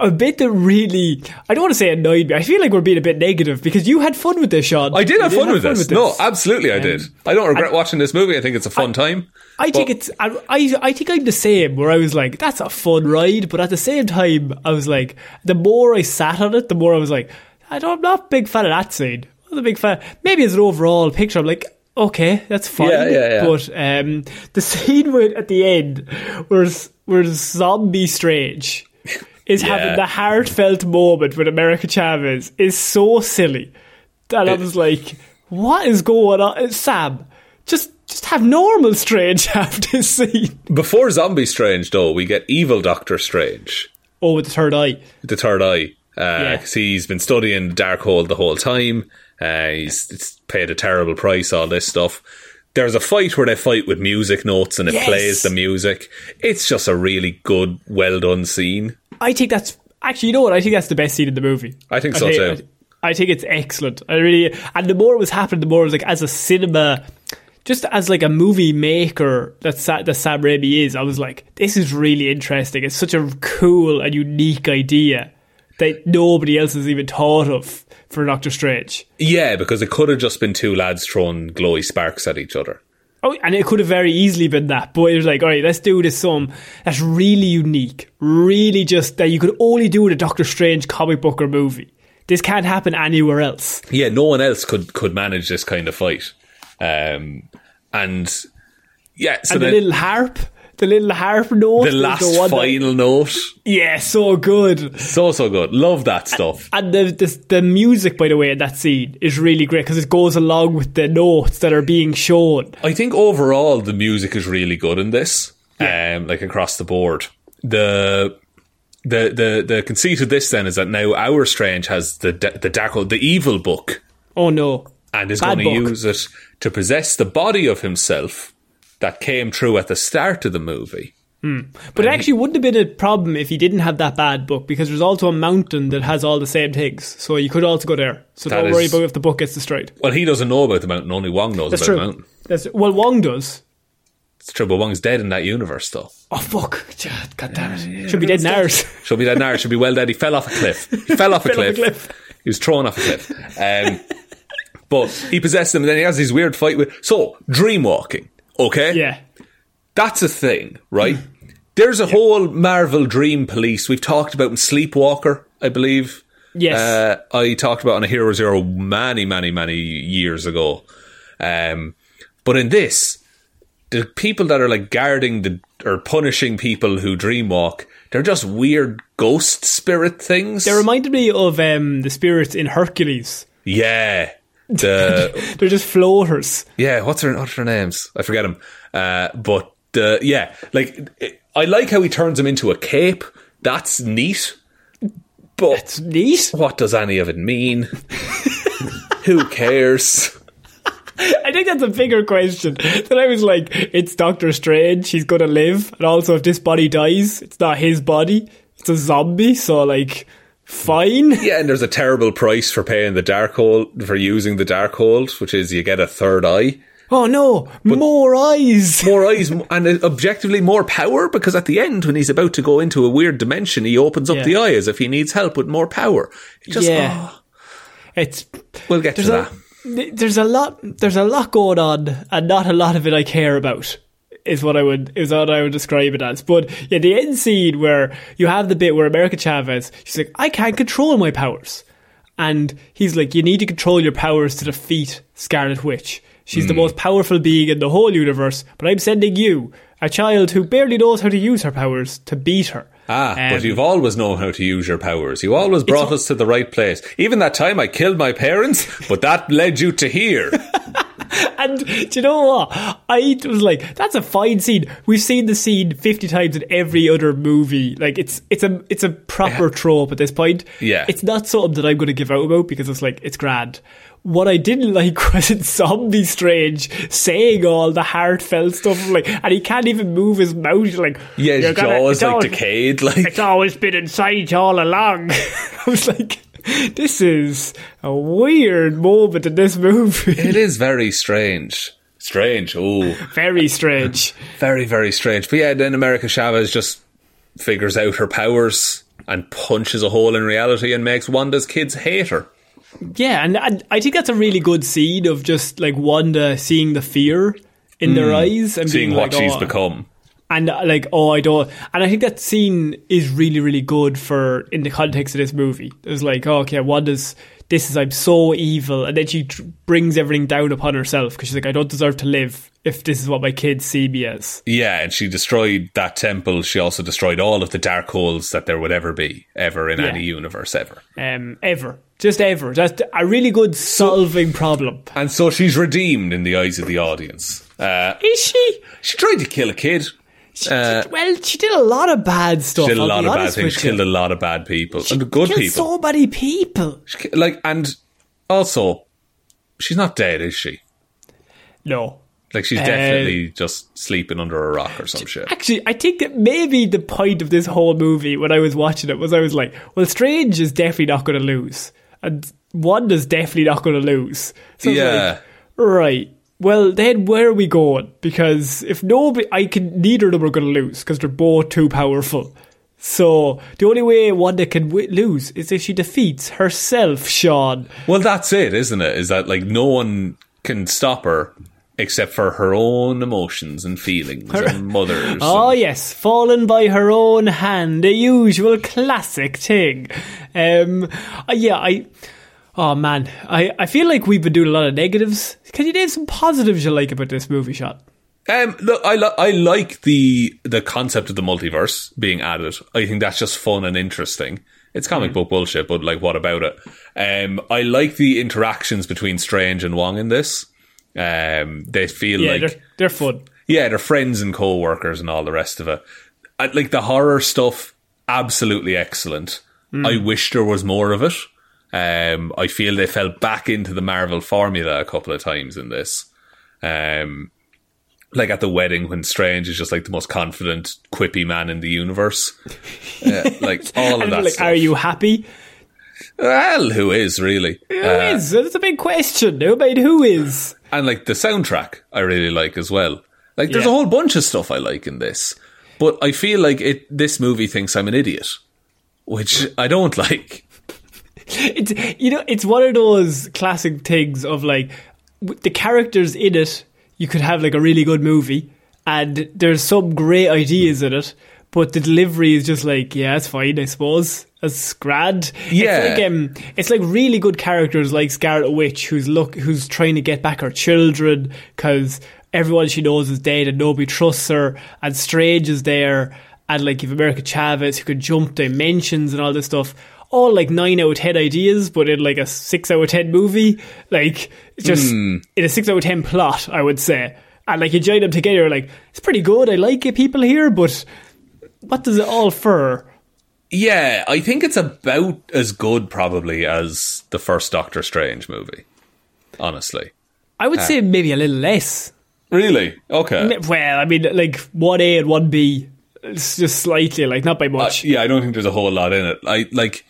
a bit that really I don't want to say annoyed me. I feel like we're being a bit negative because you had fun with this, Sean. I did You have fun with this. No, absolutely, I did. I don't regret watching this movie. I think it's a fun time. I think it's I, I I think I'm the same where I was like that's a fun ride, but at the same time I was like the more I sat on it, the more I was like I don't, I'm not a big fan of that scene. I'm a big fan. Maybe as an overall picture, I'm like okay, that's fine. Yeah, yeah, yeah. But um, the scene with at the end where where Zombie Strange is Yeah. having the heartfelt moment with America Chavez is so silly that I was like, what is going on, Sam? Just just have normal Strange have this scene. Before Zombie Strange, though, we get Evil Doctor Strange, Oh, with the third eye. the third eye, Yeah. because he's been studying Darkhold the whole time. Uh, he's it's paid a terrible price, all this stuff. There's a fight where they fight with music notes and it Yes. plays the music. It's just a really good, well done scene. I think that's actually, you know what? I think that's the best scene in the movie. I think so, think, too. I, I think it's excellent. I really, and the more it was happening, the more it was like as a cinema, just as like a movie maker that Sa- that Sam Raimi is. I was like, this is really interesting. It's such a cool and unique idea that nobody else has even thought of for Doctor Strange. Yeah, because it could have just been two lads throwing glowy sparks at each other. Oh, and it could have very easily been that, but it was like, all right, let's do this some that's really unique, really just that you could only do in a Doctor Strange comic book or movie. This can't happen anywhere else. yeah, no one else could could manage this kind of fight. Um, and yeah, so and the then little harp, the little harp note, the last one that- final note, yeah, so good. so so good. Love that stuff. And the, the the music, by the way, in that scene is really great because it goes along with the notes that are being shown. I think overall the music is really good in this, um, like across the board. The the the the conceit of this then is that now our Strange has the the dark the evil book Oh no, and is Bad going to use it to possess the body of himself that came through at the start of the movie. But it actually wouldn't have been a problem if he didn't have that bad book because there's also a mountain that has all the same things. So you could also go there. So don't worry about if the book gets destroyed. Well, he doesn't know about the mountain. Only Wong knows That's about true. the mountain. That's, well, Wong does. It's true, but Wong's dead in that universe, though. Oh fuck! God damn it! Should be dead in ours. Should be dead now. Should be well dead. He fell off a cliff. He fell off a, Fell off a cliff. cliff. He was thrown off a cliff. Um, but he possessed them, and then he has his weird fight with. So dream walking, okay? Yeah. that's a thing, right? There's a whole Marvel Dream Police we've talked about in Sleepwalker, I believe. Yes. Uh, I talked about on a Hero Zero many, many, many years ago. Um, but in this, the people that are like guarding the or punishing people who dreamwalk, they're just weird ghost spirit things. They reminded me of um, the spirits in Hercules. yeah. The They're just floaters. yeah, what's her what's their names? I forget them. Uh, but uh, yeah, like it, I like how he turns them into a cape. That's neat. But It's neat. what does any of it mean? Who cares? I think that's a bigger question. That I was like, it's Doctor Strange. He's gonna live, and also if this body dies, it's not his body. It's a zombie. So like, fine. Yeah, and there's a terrible price for paying the Darkhold for using the Darkhold, which is you get a third eye. Oh no, more eyes. more eyes and uh, objectively more power because at the end when he's about to go into a weird dimension he opens up Yeah. the eye as if he needs help with more power It just Yeah. oh, It's we'll get to there's that a there's a lot there's a lot going on and not a lot of it I care about is what I would is what I would describe it as. But yeah, the end scene where you have the bit where America Chavez she's like, I can't control my powers. And he's like, You need to control your powers to defeat Scarlet Witch. She's the Hmm. most powerful being in the whole universe, but I'm sending you, a child who barely knows how to use her powers, to beat her. ah but Um, you've always known how to use your powers you always brought us to the right place even that time I killed my parents but that led you to here And do you know what? I was like, that's a fine scene. We've seen the scene fifty times in every other movie. Like it's it's a it's a proper trope at this point. Yeah. It's not something that I'm going to give out about because it's like it's grand. What I didn't like was in Zombie Strange saying all the heartfelt stuff, like, and he can't even move his mouth. Like, yeah "You're his gonna- jaw is like always- decayed like It's always been inside you all along. I was like, this is a weird moment in this movie. it is very strange strange oh Very strange. Very, very strange. But yeah, then America Chavez just figures out her powers and punches a hole in reality and makes Wanda's kids hate her. Yeah, and, and I think that's a really good seed of just like Wanda seeing the fear in their eyes and Hmm. Seeing being what like, she's oh, become. And uh, like oh I don't, and I think that scene is really really good for in the context of this movie. It's like oh, okay, does this is I'm so evil, and then she tr- brings everything down upon herself because she's like I don't deserve to live if this is what my kids see me as. Yeah, and she destroyed that temple. She also destroyed all of the Darkholds that there would ever be, ever in Yeah. any universe, ever. Um, ever, just ever. That's a really good solving problem. And so she's redeemed in the eyes of the audience. Uh, Is she? she tried to kill a kid. She- well, she did a lot of bad stuff. She did a lot of bad things. She killed a lot of bad people. and good killed people. so many people. She like, and also, she's not dead, is she? No. Like, she's Uh, definitely just sleeping under a rock or some shit. Actually, I think that maybe the point of this whole movie when I was watching it was I was like, well, Strange is definitely not going to lose. And Wanda's definitely not going to lose. So Yeah. like, right. Well, then where are we going? Because if nobody, I can, neither of them are going to lose because they're both too powerful. So the only way Wanda can w- lose is if she defeats herself, Sean. Well, that's it, isn't it? Is that like no one can stop her except for her own emotions and feelings and mothers. Oh and- yes, fallen by her own hand, the usual classic thing. Um, uh, yeah, I. Oh man, I, I feel like we've been doing a lot of negatives. Can you name some positives you like about this movie shot? Um, look, I li- I like the the concept of the multiverse being added. I think that's just fun and interesting. It's comic book bullshit, but like, what about it? Um, I like the interactions between Strange and Wong in this. Um, they feel Yeah, like they're they're fun. yeah, they're friends and co-workers and all the rest of it. I, like the horror stuff, absolutely excellent. I wish there was more of it. Um, I feel they fell back into the Marvel formula a couple of times in this. Um, like at the wedding when Strange is just like the most confident, quippy man in the universe. Uh, like all of that. like, stuff. are you happy? Well, who is really? Who is? That's a big question. No, but who is? and like the soundtrack I really like as well. Like there's Yeah. a whole bunch of stuff I like in this. But I feel like it this movie thinks I'm an idiot. Which I don't like. It's you know, it's one of those classic things of like the characters in it. You could have like a really good movie, and there's some great ideas in it, but the delivery is just like, yeah, it's fine, I suppose. It's grand. Yeah. it's like, um, it's like really good characters like Scarlet Witch, who's look, who's trying to get back her children because everyone she knows is dead and nobody trusts her, and Strange is there, and like you've America Chavez who could jump dimensions and all this stuff. All like nine out of ten ideas, but in like a six out of ten movie, like just in a six out of ten plot, I would say. And like you join them together, like it's pretty good. I like it, people here, but what does it all for? Yeah, I think it's about as good probably as the first Doctor Strange movie. Honestly. I would say maybe a little less. Really? Okay. Well, I mean, like one A and one B, it's just slightly, like not by Uh, much. yeah, I don't think there's a whole lot in it. I like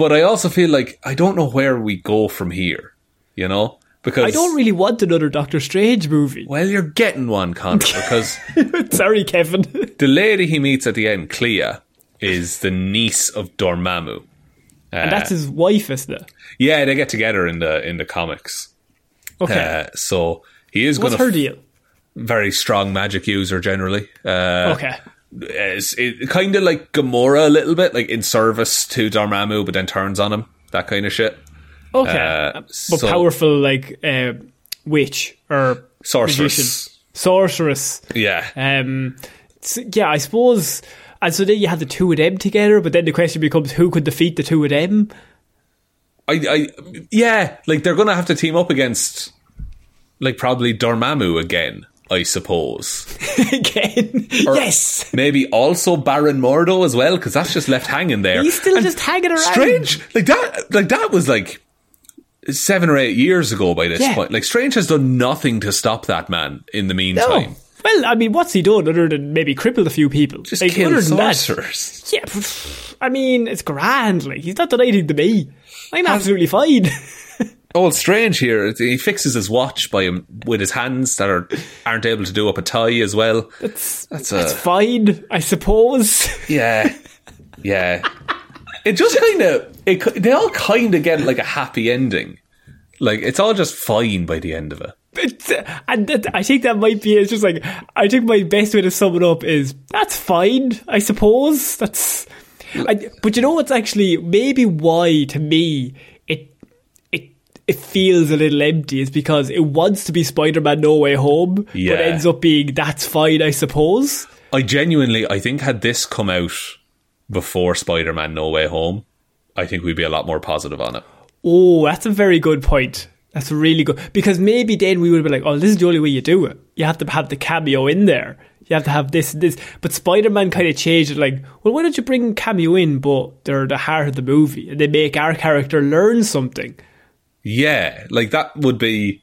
but I also feel like I don't know where we go from here. You know? Because I don't really want another Doctor Strange movie. Well, you're getting one, Connor, because Sorry, Kevin. the lady he meets at the end, Clea, is the niece of Dormammu. and that's his wife, isn't it? Yeah, they get together in the in the comics. Okay. Uh, so he is going What's to her deal? very strong magic user generally. Uh, Okay. It's it, kind of like Gamora a little bit, like in service to Dormammu, but then turns on him. That kind of shit. Okay. Uh, but so- powerful, like, uh, witch or Sorceress. magician. Sorceress. Yeah. Um, yeah, I suppose. And so then you have the two of them together, but then the question becomes who could defeat the two of them? I, I, yeah, like they're gonna have to team up against, like probably Dormammu again, I suppose. Again. Or yes. Maybe also Baron Mordo as well, because that's just left hanging there. He's still And just hanging around. Strange, like that, like that was like seven or eight years ago by this Yeah. point. Like Strange has done nothing to stop that man in the No. meantime. Well, I mean, what's he done other than maybe crippled a few people? Just Like, kill than that- Yeah, I mean, it's grand. Like, he's not done anything to me. I'm absolutely fine. Old Strange here, he fixes his watch by him with his hands that are aren't able to do up a tie as well. That's, That's that's a fine, I suppose. yeah, yeah. It just kind of it. They all kind of get like a happy ending. Like it's all just fine by the end of it. Uh, and that, I think that might be, it's just like, I think my best way to sum it up is, that's fine, I suppose. That's, I, but you know what's actually, maybe why to me, it, feels a little empty is because it wants to be Spider-Man No Way Home, Yeah. but ends up being, that's fine, I suppose. I genuinely, I think, had this come out before Spider-Man: No Way Home, I think we'd be a lot more positive on it. Oh, that's a very good point. That's really good. Because maybe then we would be like, oh, this is the only way you do it. You have to have the cameo in there. You have to have this and this. But Spider Man kind of changed it like, well, why don't you bring cameo in, but they're the heart of the movie and they make our character learn something? Yeah, like that would be.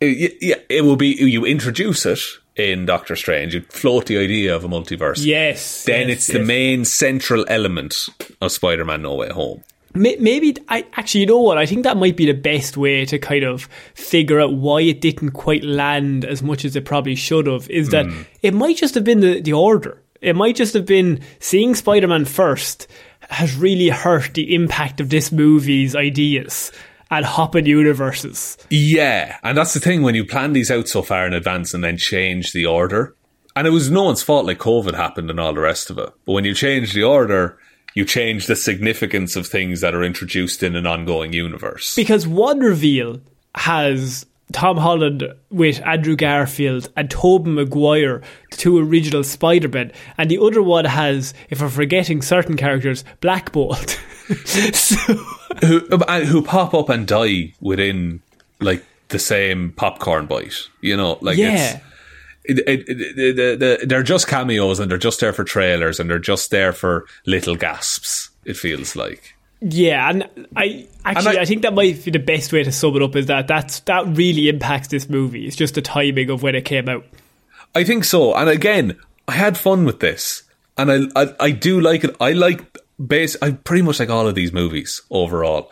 Uh, it- Yeah, it will be. You introduce it in Doctor Strange. You float the idea of a multiverse. Yes. Then yes, it's the main central element of Spider-Man: No Way Home. Maybe I actually, you know what? I think that might be the best way to kind of figure out why it didn't quite land as much as it probably should have. Is that hmm. it might just have been the, the order. It might just have been seeing Spider Man first has really hurt the impact of this movie's ideas and hopping universes. Yeah, and that's the thing when you plan these out so far in advance and then change the order. And it was no one's fault, like COVID happened and all the rest of it. But when you change the order, you change the significance of things that are introduced in an ongoing universe. Because one reveal has Tom Holland with Andrew Garfield and Tobey Maguire, the two original Spider-Men, and the other one has, if I'm forgetting certain characters, Black Bolt. so, who, uh, who pop up and die within like the same popcorn bite. You know, like yeah. it's it, it, it, the, the, they're just cameos and they're just there for trailers and they're just there for little gasps. It feels like. Yeah, and I actually I- I, think that might be the best way to sum it up is that that's that really impacts this movie. It's just the timing of when it came out. I think so. And again, I had fun with this, and I I, I do like it. I like base. I pretty much like all of these movies overall.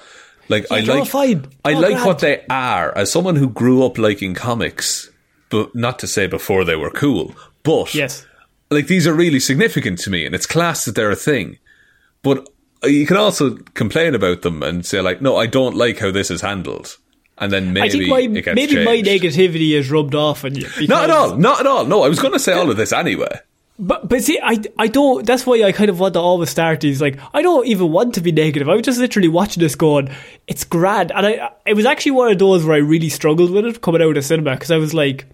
Like I like. I All like grand. what they are as someone who grew up liking comics, but not to say before they were cool. But Yes. like these are really significant to me, and it's class that they're a thing. But you can also complain about them and say like, no, I don't like how this is handled, and then maybe I think my maybe my negativity is rubbed off on you. Not at all. Not at all. No, I was going to say all of this anyway. But but see, I I don't. That's why I kind of want to always start these. Like I don't even want to be negative. I was just literally watching this, going, "It's grand." And I it was actually one of those where I really struggled with it coming out of cinema because I was like,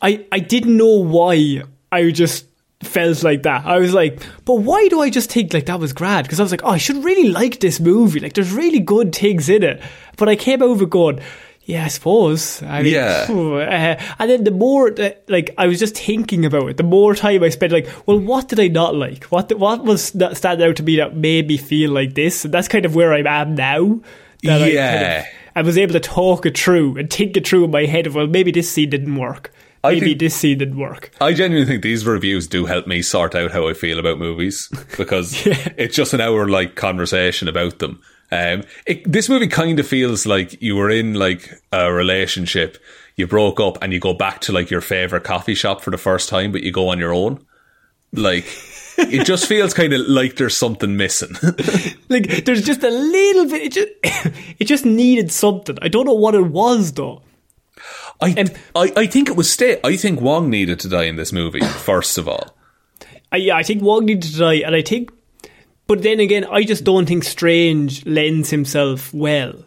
I I didn't know why I just felt like that. I was like, but why do I just think like that was grand? Because I was like, oh, I should really like this movie. Like, there's really good things in it. But I came over going. Yeah, I suppose. I mean, Yeah. uh, and then the more that, like I was just thinking about it, the more time I spent like, well, what did I not like? What what was that stand out to me that made me feel like this? And that's kind of where I am at now. That I, kind Yeah. of, I was able to talk it through and think it through in my head of well, maybe this scene didn't work. I Maybe think- this scene didn't work. I genuinely think these reviews do help me sort out how I feel about movies because it's just an hour like conversation about them. Um, it, this movie kind of feels like you were in like a relationship, you broke up, and you go back to like your favorite coffee shop for the first time, but you go on your own. Like, it just feels kind of like there's something missing. Like there's just a little bit. It just it just needed something. I don't know what it was though. I, And- I, I think it was stay. I think Wong needed to die in this movie. First of all, I, yeah, I think Wong needed to die, and I think, but then again, I just don't think Strange lends himself well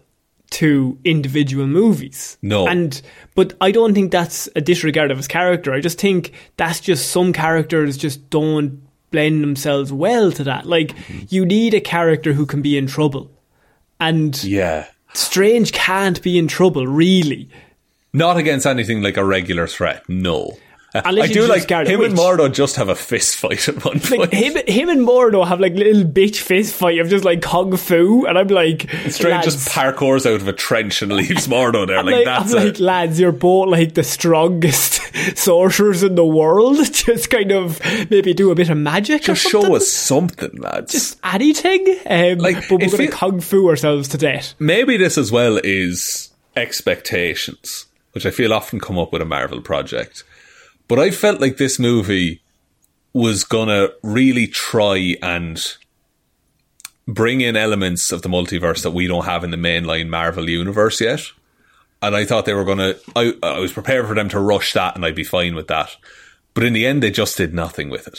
to individual movies. No. and but I don't think that's a disregard of his character. I just think that's just some characters just don't blend themselves well to that. Like mm-hmm. you need a character who can be in trouble, and yeah, Strange can't be in trouble really. Not against anything like a regular threat. No. I do like Scarlet him and Witch. Mordo just have a fist fight at one point. Like him, him and Mordo have like little bitch fist fight of just like kung fu, and I'm like, Strange lads, just parkours out of a trench and leaves Mordo there. Like, like, that's I'm it. like, lads, you're both like the strongest sorcerers in the world. Just kind of maybe do a bit of magic. just or something. show us something, lads. just anything. Um, Like, but we're going to kung fu ourselves to death. Maybe this as well is expectations, which I feel often come up with a Marvel project. But I felt like this movie was gonna really try and bring in elements of the multiverse that we don't have in the mainline Marvel universe yet. And I thought they were gonna. I, I was prepared for them to rush that, and I'd be fine with that. But in the end, they just did nothing with it.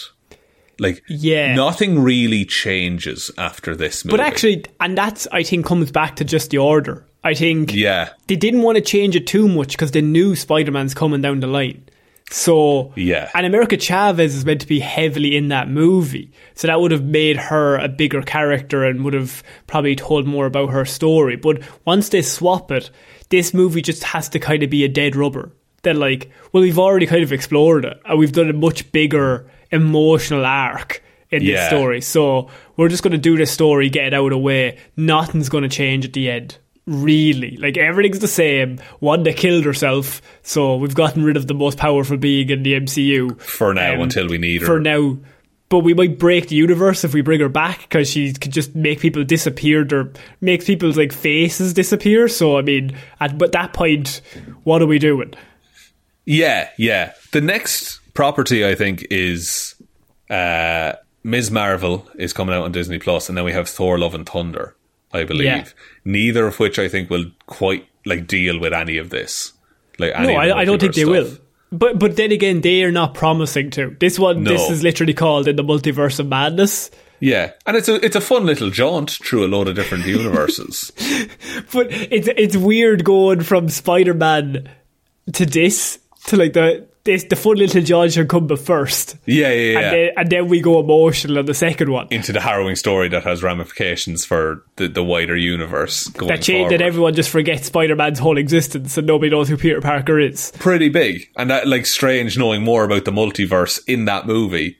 Like, Yeah. nothing really changes after this movie. But actually, and that's I think comes back to just the order. I think yeah, they didn't want to change it too much because they knew Spider Man's coming down the line. So Yeah. and America Chavez is meant to be heavily in that movie, so that would have made her a bigger character and would have probably told more about her story. But once they swap it, this movie just has to kind of be a dead rubber. They're like, well, we've already kind of explored it, and we've done a much bigger emotional arc in this Yeah. story. So we're just going to do this story, get it out of the way. Nothing's going to change at the end. Really, like everything's the same. Wanda killed herself, so we've gotten rid of the most powerful being in the MCU for now Um, until we need her. for now. But we might break the universe if we bring her back because she could just make people disappear or make people's like faces disappear. So I mean, at but that point, what are we doing? Yeah, yeah. The next property I think is uh, Ms. Marvel is coming out on Disney Plus, and then we have Thor: Love and Thunder. I believe Yeah. neither of which I think will quite like deal with any of this. Like any No, I, I don't think they will. But but then again, they are not promising to. This one, this is literally called in the multiverse of madness. Yeah, and it's a it's a fun little jaunt through a load of different universes. But it's it's weird going from Spider Man to this to like the this the fun little John should come but first. Yeah, yeah, yeah. And then and then we go emotional on the second one. Into the harrowing story that has ramifications for the, the wider universe going that change that everyone just forgets Spider Man's whole existence and nobody knows who Peter Parker is. pretty big, and that like strange knowing more about the multiverse in that movie,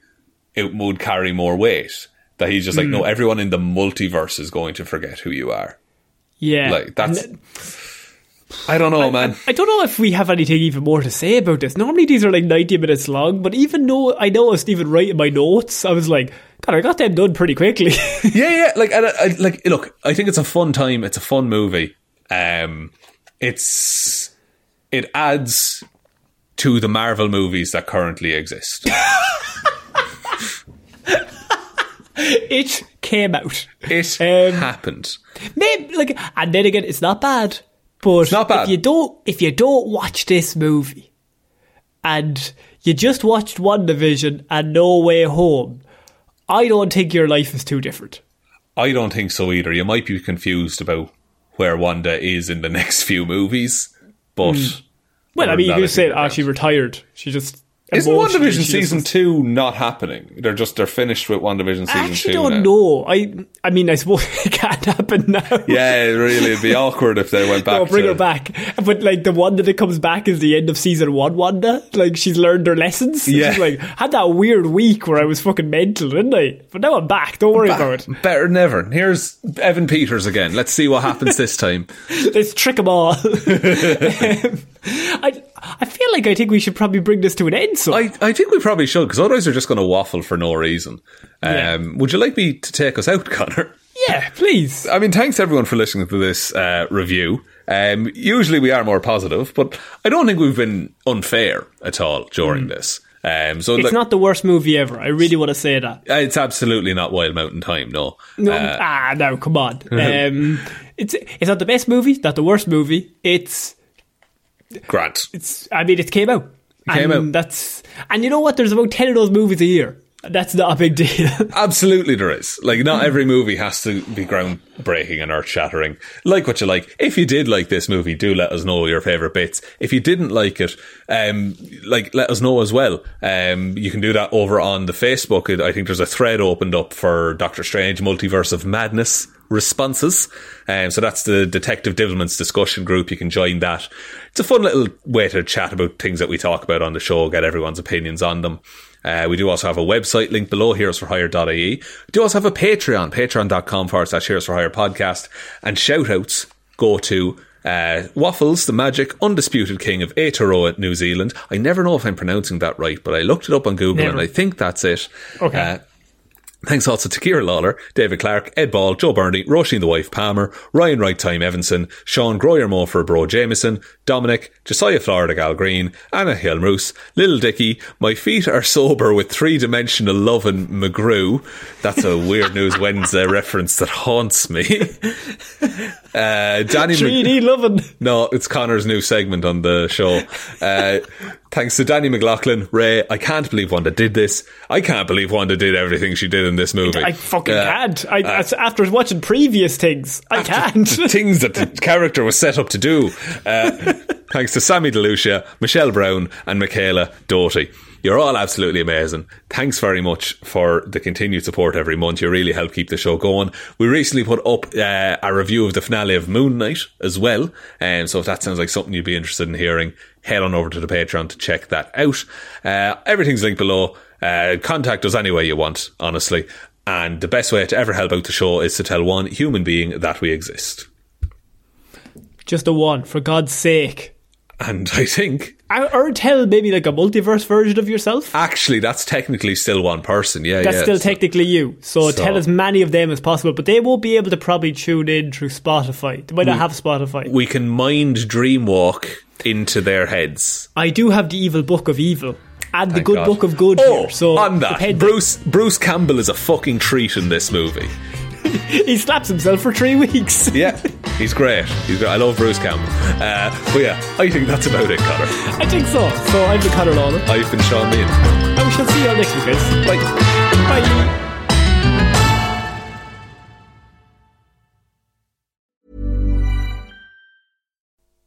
it would carry more weight. That he's just like, Hmm. no, everyone in the multiverse is going to forget who you are. Yeah. Like that's, I don't know, man. I don't know if we have anything even more to say about this. Normally these are like 90 minutes long, but even though I noticed even writing my notes, I was like, God, I got them done pretty quickly. yeah, yeah. Like, I, I, like, look, I think it's a fun time. It's a fun movie. Um, it's it adds to the Marvel movies that currently exist. it came out. It Um, happened. Maybe, like, and then again, it's not bad. But if you don't, if you don't watch this movie, and you just watched WandaVision and No Way Home, I don't think your life is too different. I don't think so either. You might be confused about where Wanda is in the next few movies, but hmm. Well, I mean, you could say, oh, she retired. She just Isn't emotionally, WandaVision season two not happening? They're just they're finished with WandaVision season two. I actually two. don't now. know. I, I mean, I suppose it can't happen now. Yeah, really, it'd be awkward if they went back. No, bring to, her back. But like the one that comes back is the end of season one. Wanda, like she's learned her lessons. Yeah. she's like had that weird week where I was fucking mental, didn't I? But now I'm back. Don't worry about it. Better than ever. Here's Evan Peters again. Let's see what happens this time. Let's trick them all. I I feel like I think we should probably bring this to an end. So I, I think we probably should because otherwise we're just going to waffle for no reason. Um, Yeah. Would you like me to take us out, Connor? Yeah, please. I mean, thanks everyone for listening to this uh, review. Um, usually we are more positive, but I don't think we've been unfair at all during this. Um, so It's like, not the worst movie ever. I really want to say that. uh, it's absolutely not Wild Mountain Thyme. No, No, Uh, ah, no, come on. Um, it's it's not the best movie, not the worst movie. It's Grant. it's. I mean, it came out. came and out. That's and you know what? There's about ten of those movies a year. That's not a big deal. Absolutely, there is. Like, not every movie has to be groundbreaking and earth shattering. Like what you like. If you did like this movie, do let us know your favourite bits. If you didn't like it, um, like, let us know as well. Um, you can do that over on the Facebook. I think there's a thread opened up for Doctor Strange Multiverse of Madness responses. Um, so that's the Detective Divilment's discussion group. You can join that. It's a fun little way to chat about things that we talk about on the show, get everyone's opinions on them. Uh, we do also have a website link below, heroesforhire.ie. We do also have a Patreon, patreon.com forward slash heroes for hire podcast. And shout outs go to uh, Waffles, the magic undisputed king of Aotearoa, New Zealand. I never know if I'm pronouncing that right, but I looked it up on Google Never. and I think that's it. Okay. Uh, Thanks also to Kira Lawler, David Clark, Ed Ball, Joe Burney, Roisin the Wife Palmer, Ryan Right Time Evanson, Sean Groyer Mofer Bro Jameson, Dominic, Josiah Florida Gal Green, Anna Hilmroos, Little Dicky, My Feet Are Sober with Three Dimensional Lovin' McGrew. That's a Weird News Wednesday reference that haunts me. Uh, Danny Mc- 3D loving. no, it's Connor's new segment on the show. Uh, thanks to Danny McLaughlin, Ray. I can't believe Wanda did this. I can't believe Wanda did everything she did in this movie. I fucking Uh, can't. I, as- after watching previous things, I can't. things that the character was set up to do. Uh, thanks to Sammy DeLucia, Michelle Brown, and Michaela Doty. You're all absolutely amazing. Thanks very much for the continued support every month. You really help keep the show going. We recently put up uh, a review of the finale of Moon Knight as well. Um, so if that sounds like something you'd be interested in hearing, head on over to the Patreon to check that out. Uh, everything's linked below. Uh, contact us any way you want, honestly. And the best way to ever help out the show is to tell one human being that we exist. Just a one, for God's sake. And I think Or tell maybe like a multiverse version of yourself. actually that's technically still one person. Yeah, That's yeah. still So- technically you. So, So- tell as many of them as possible, but they won't be able to probably tune in through Spotify. They might not have Spotify. we can mind dreamwalk into their heads. I do have the evil book of evil and the Thank good God. book of good Oh, here. So on that, Bruce Bruce Campbell is a fucking treat in this movie. he slaps himself for three weeks. Yeah, he's great. He's great. I love Bruce Campbell. Uh, but yeah, I think that's about it, Connor. I think so. So I'm the Connor Lawler. I've been Sean Mean. And we shall see you all next week, guys. Bye. Bye.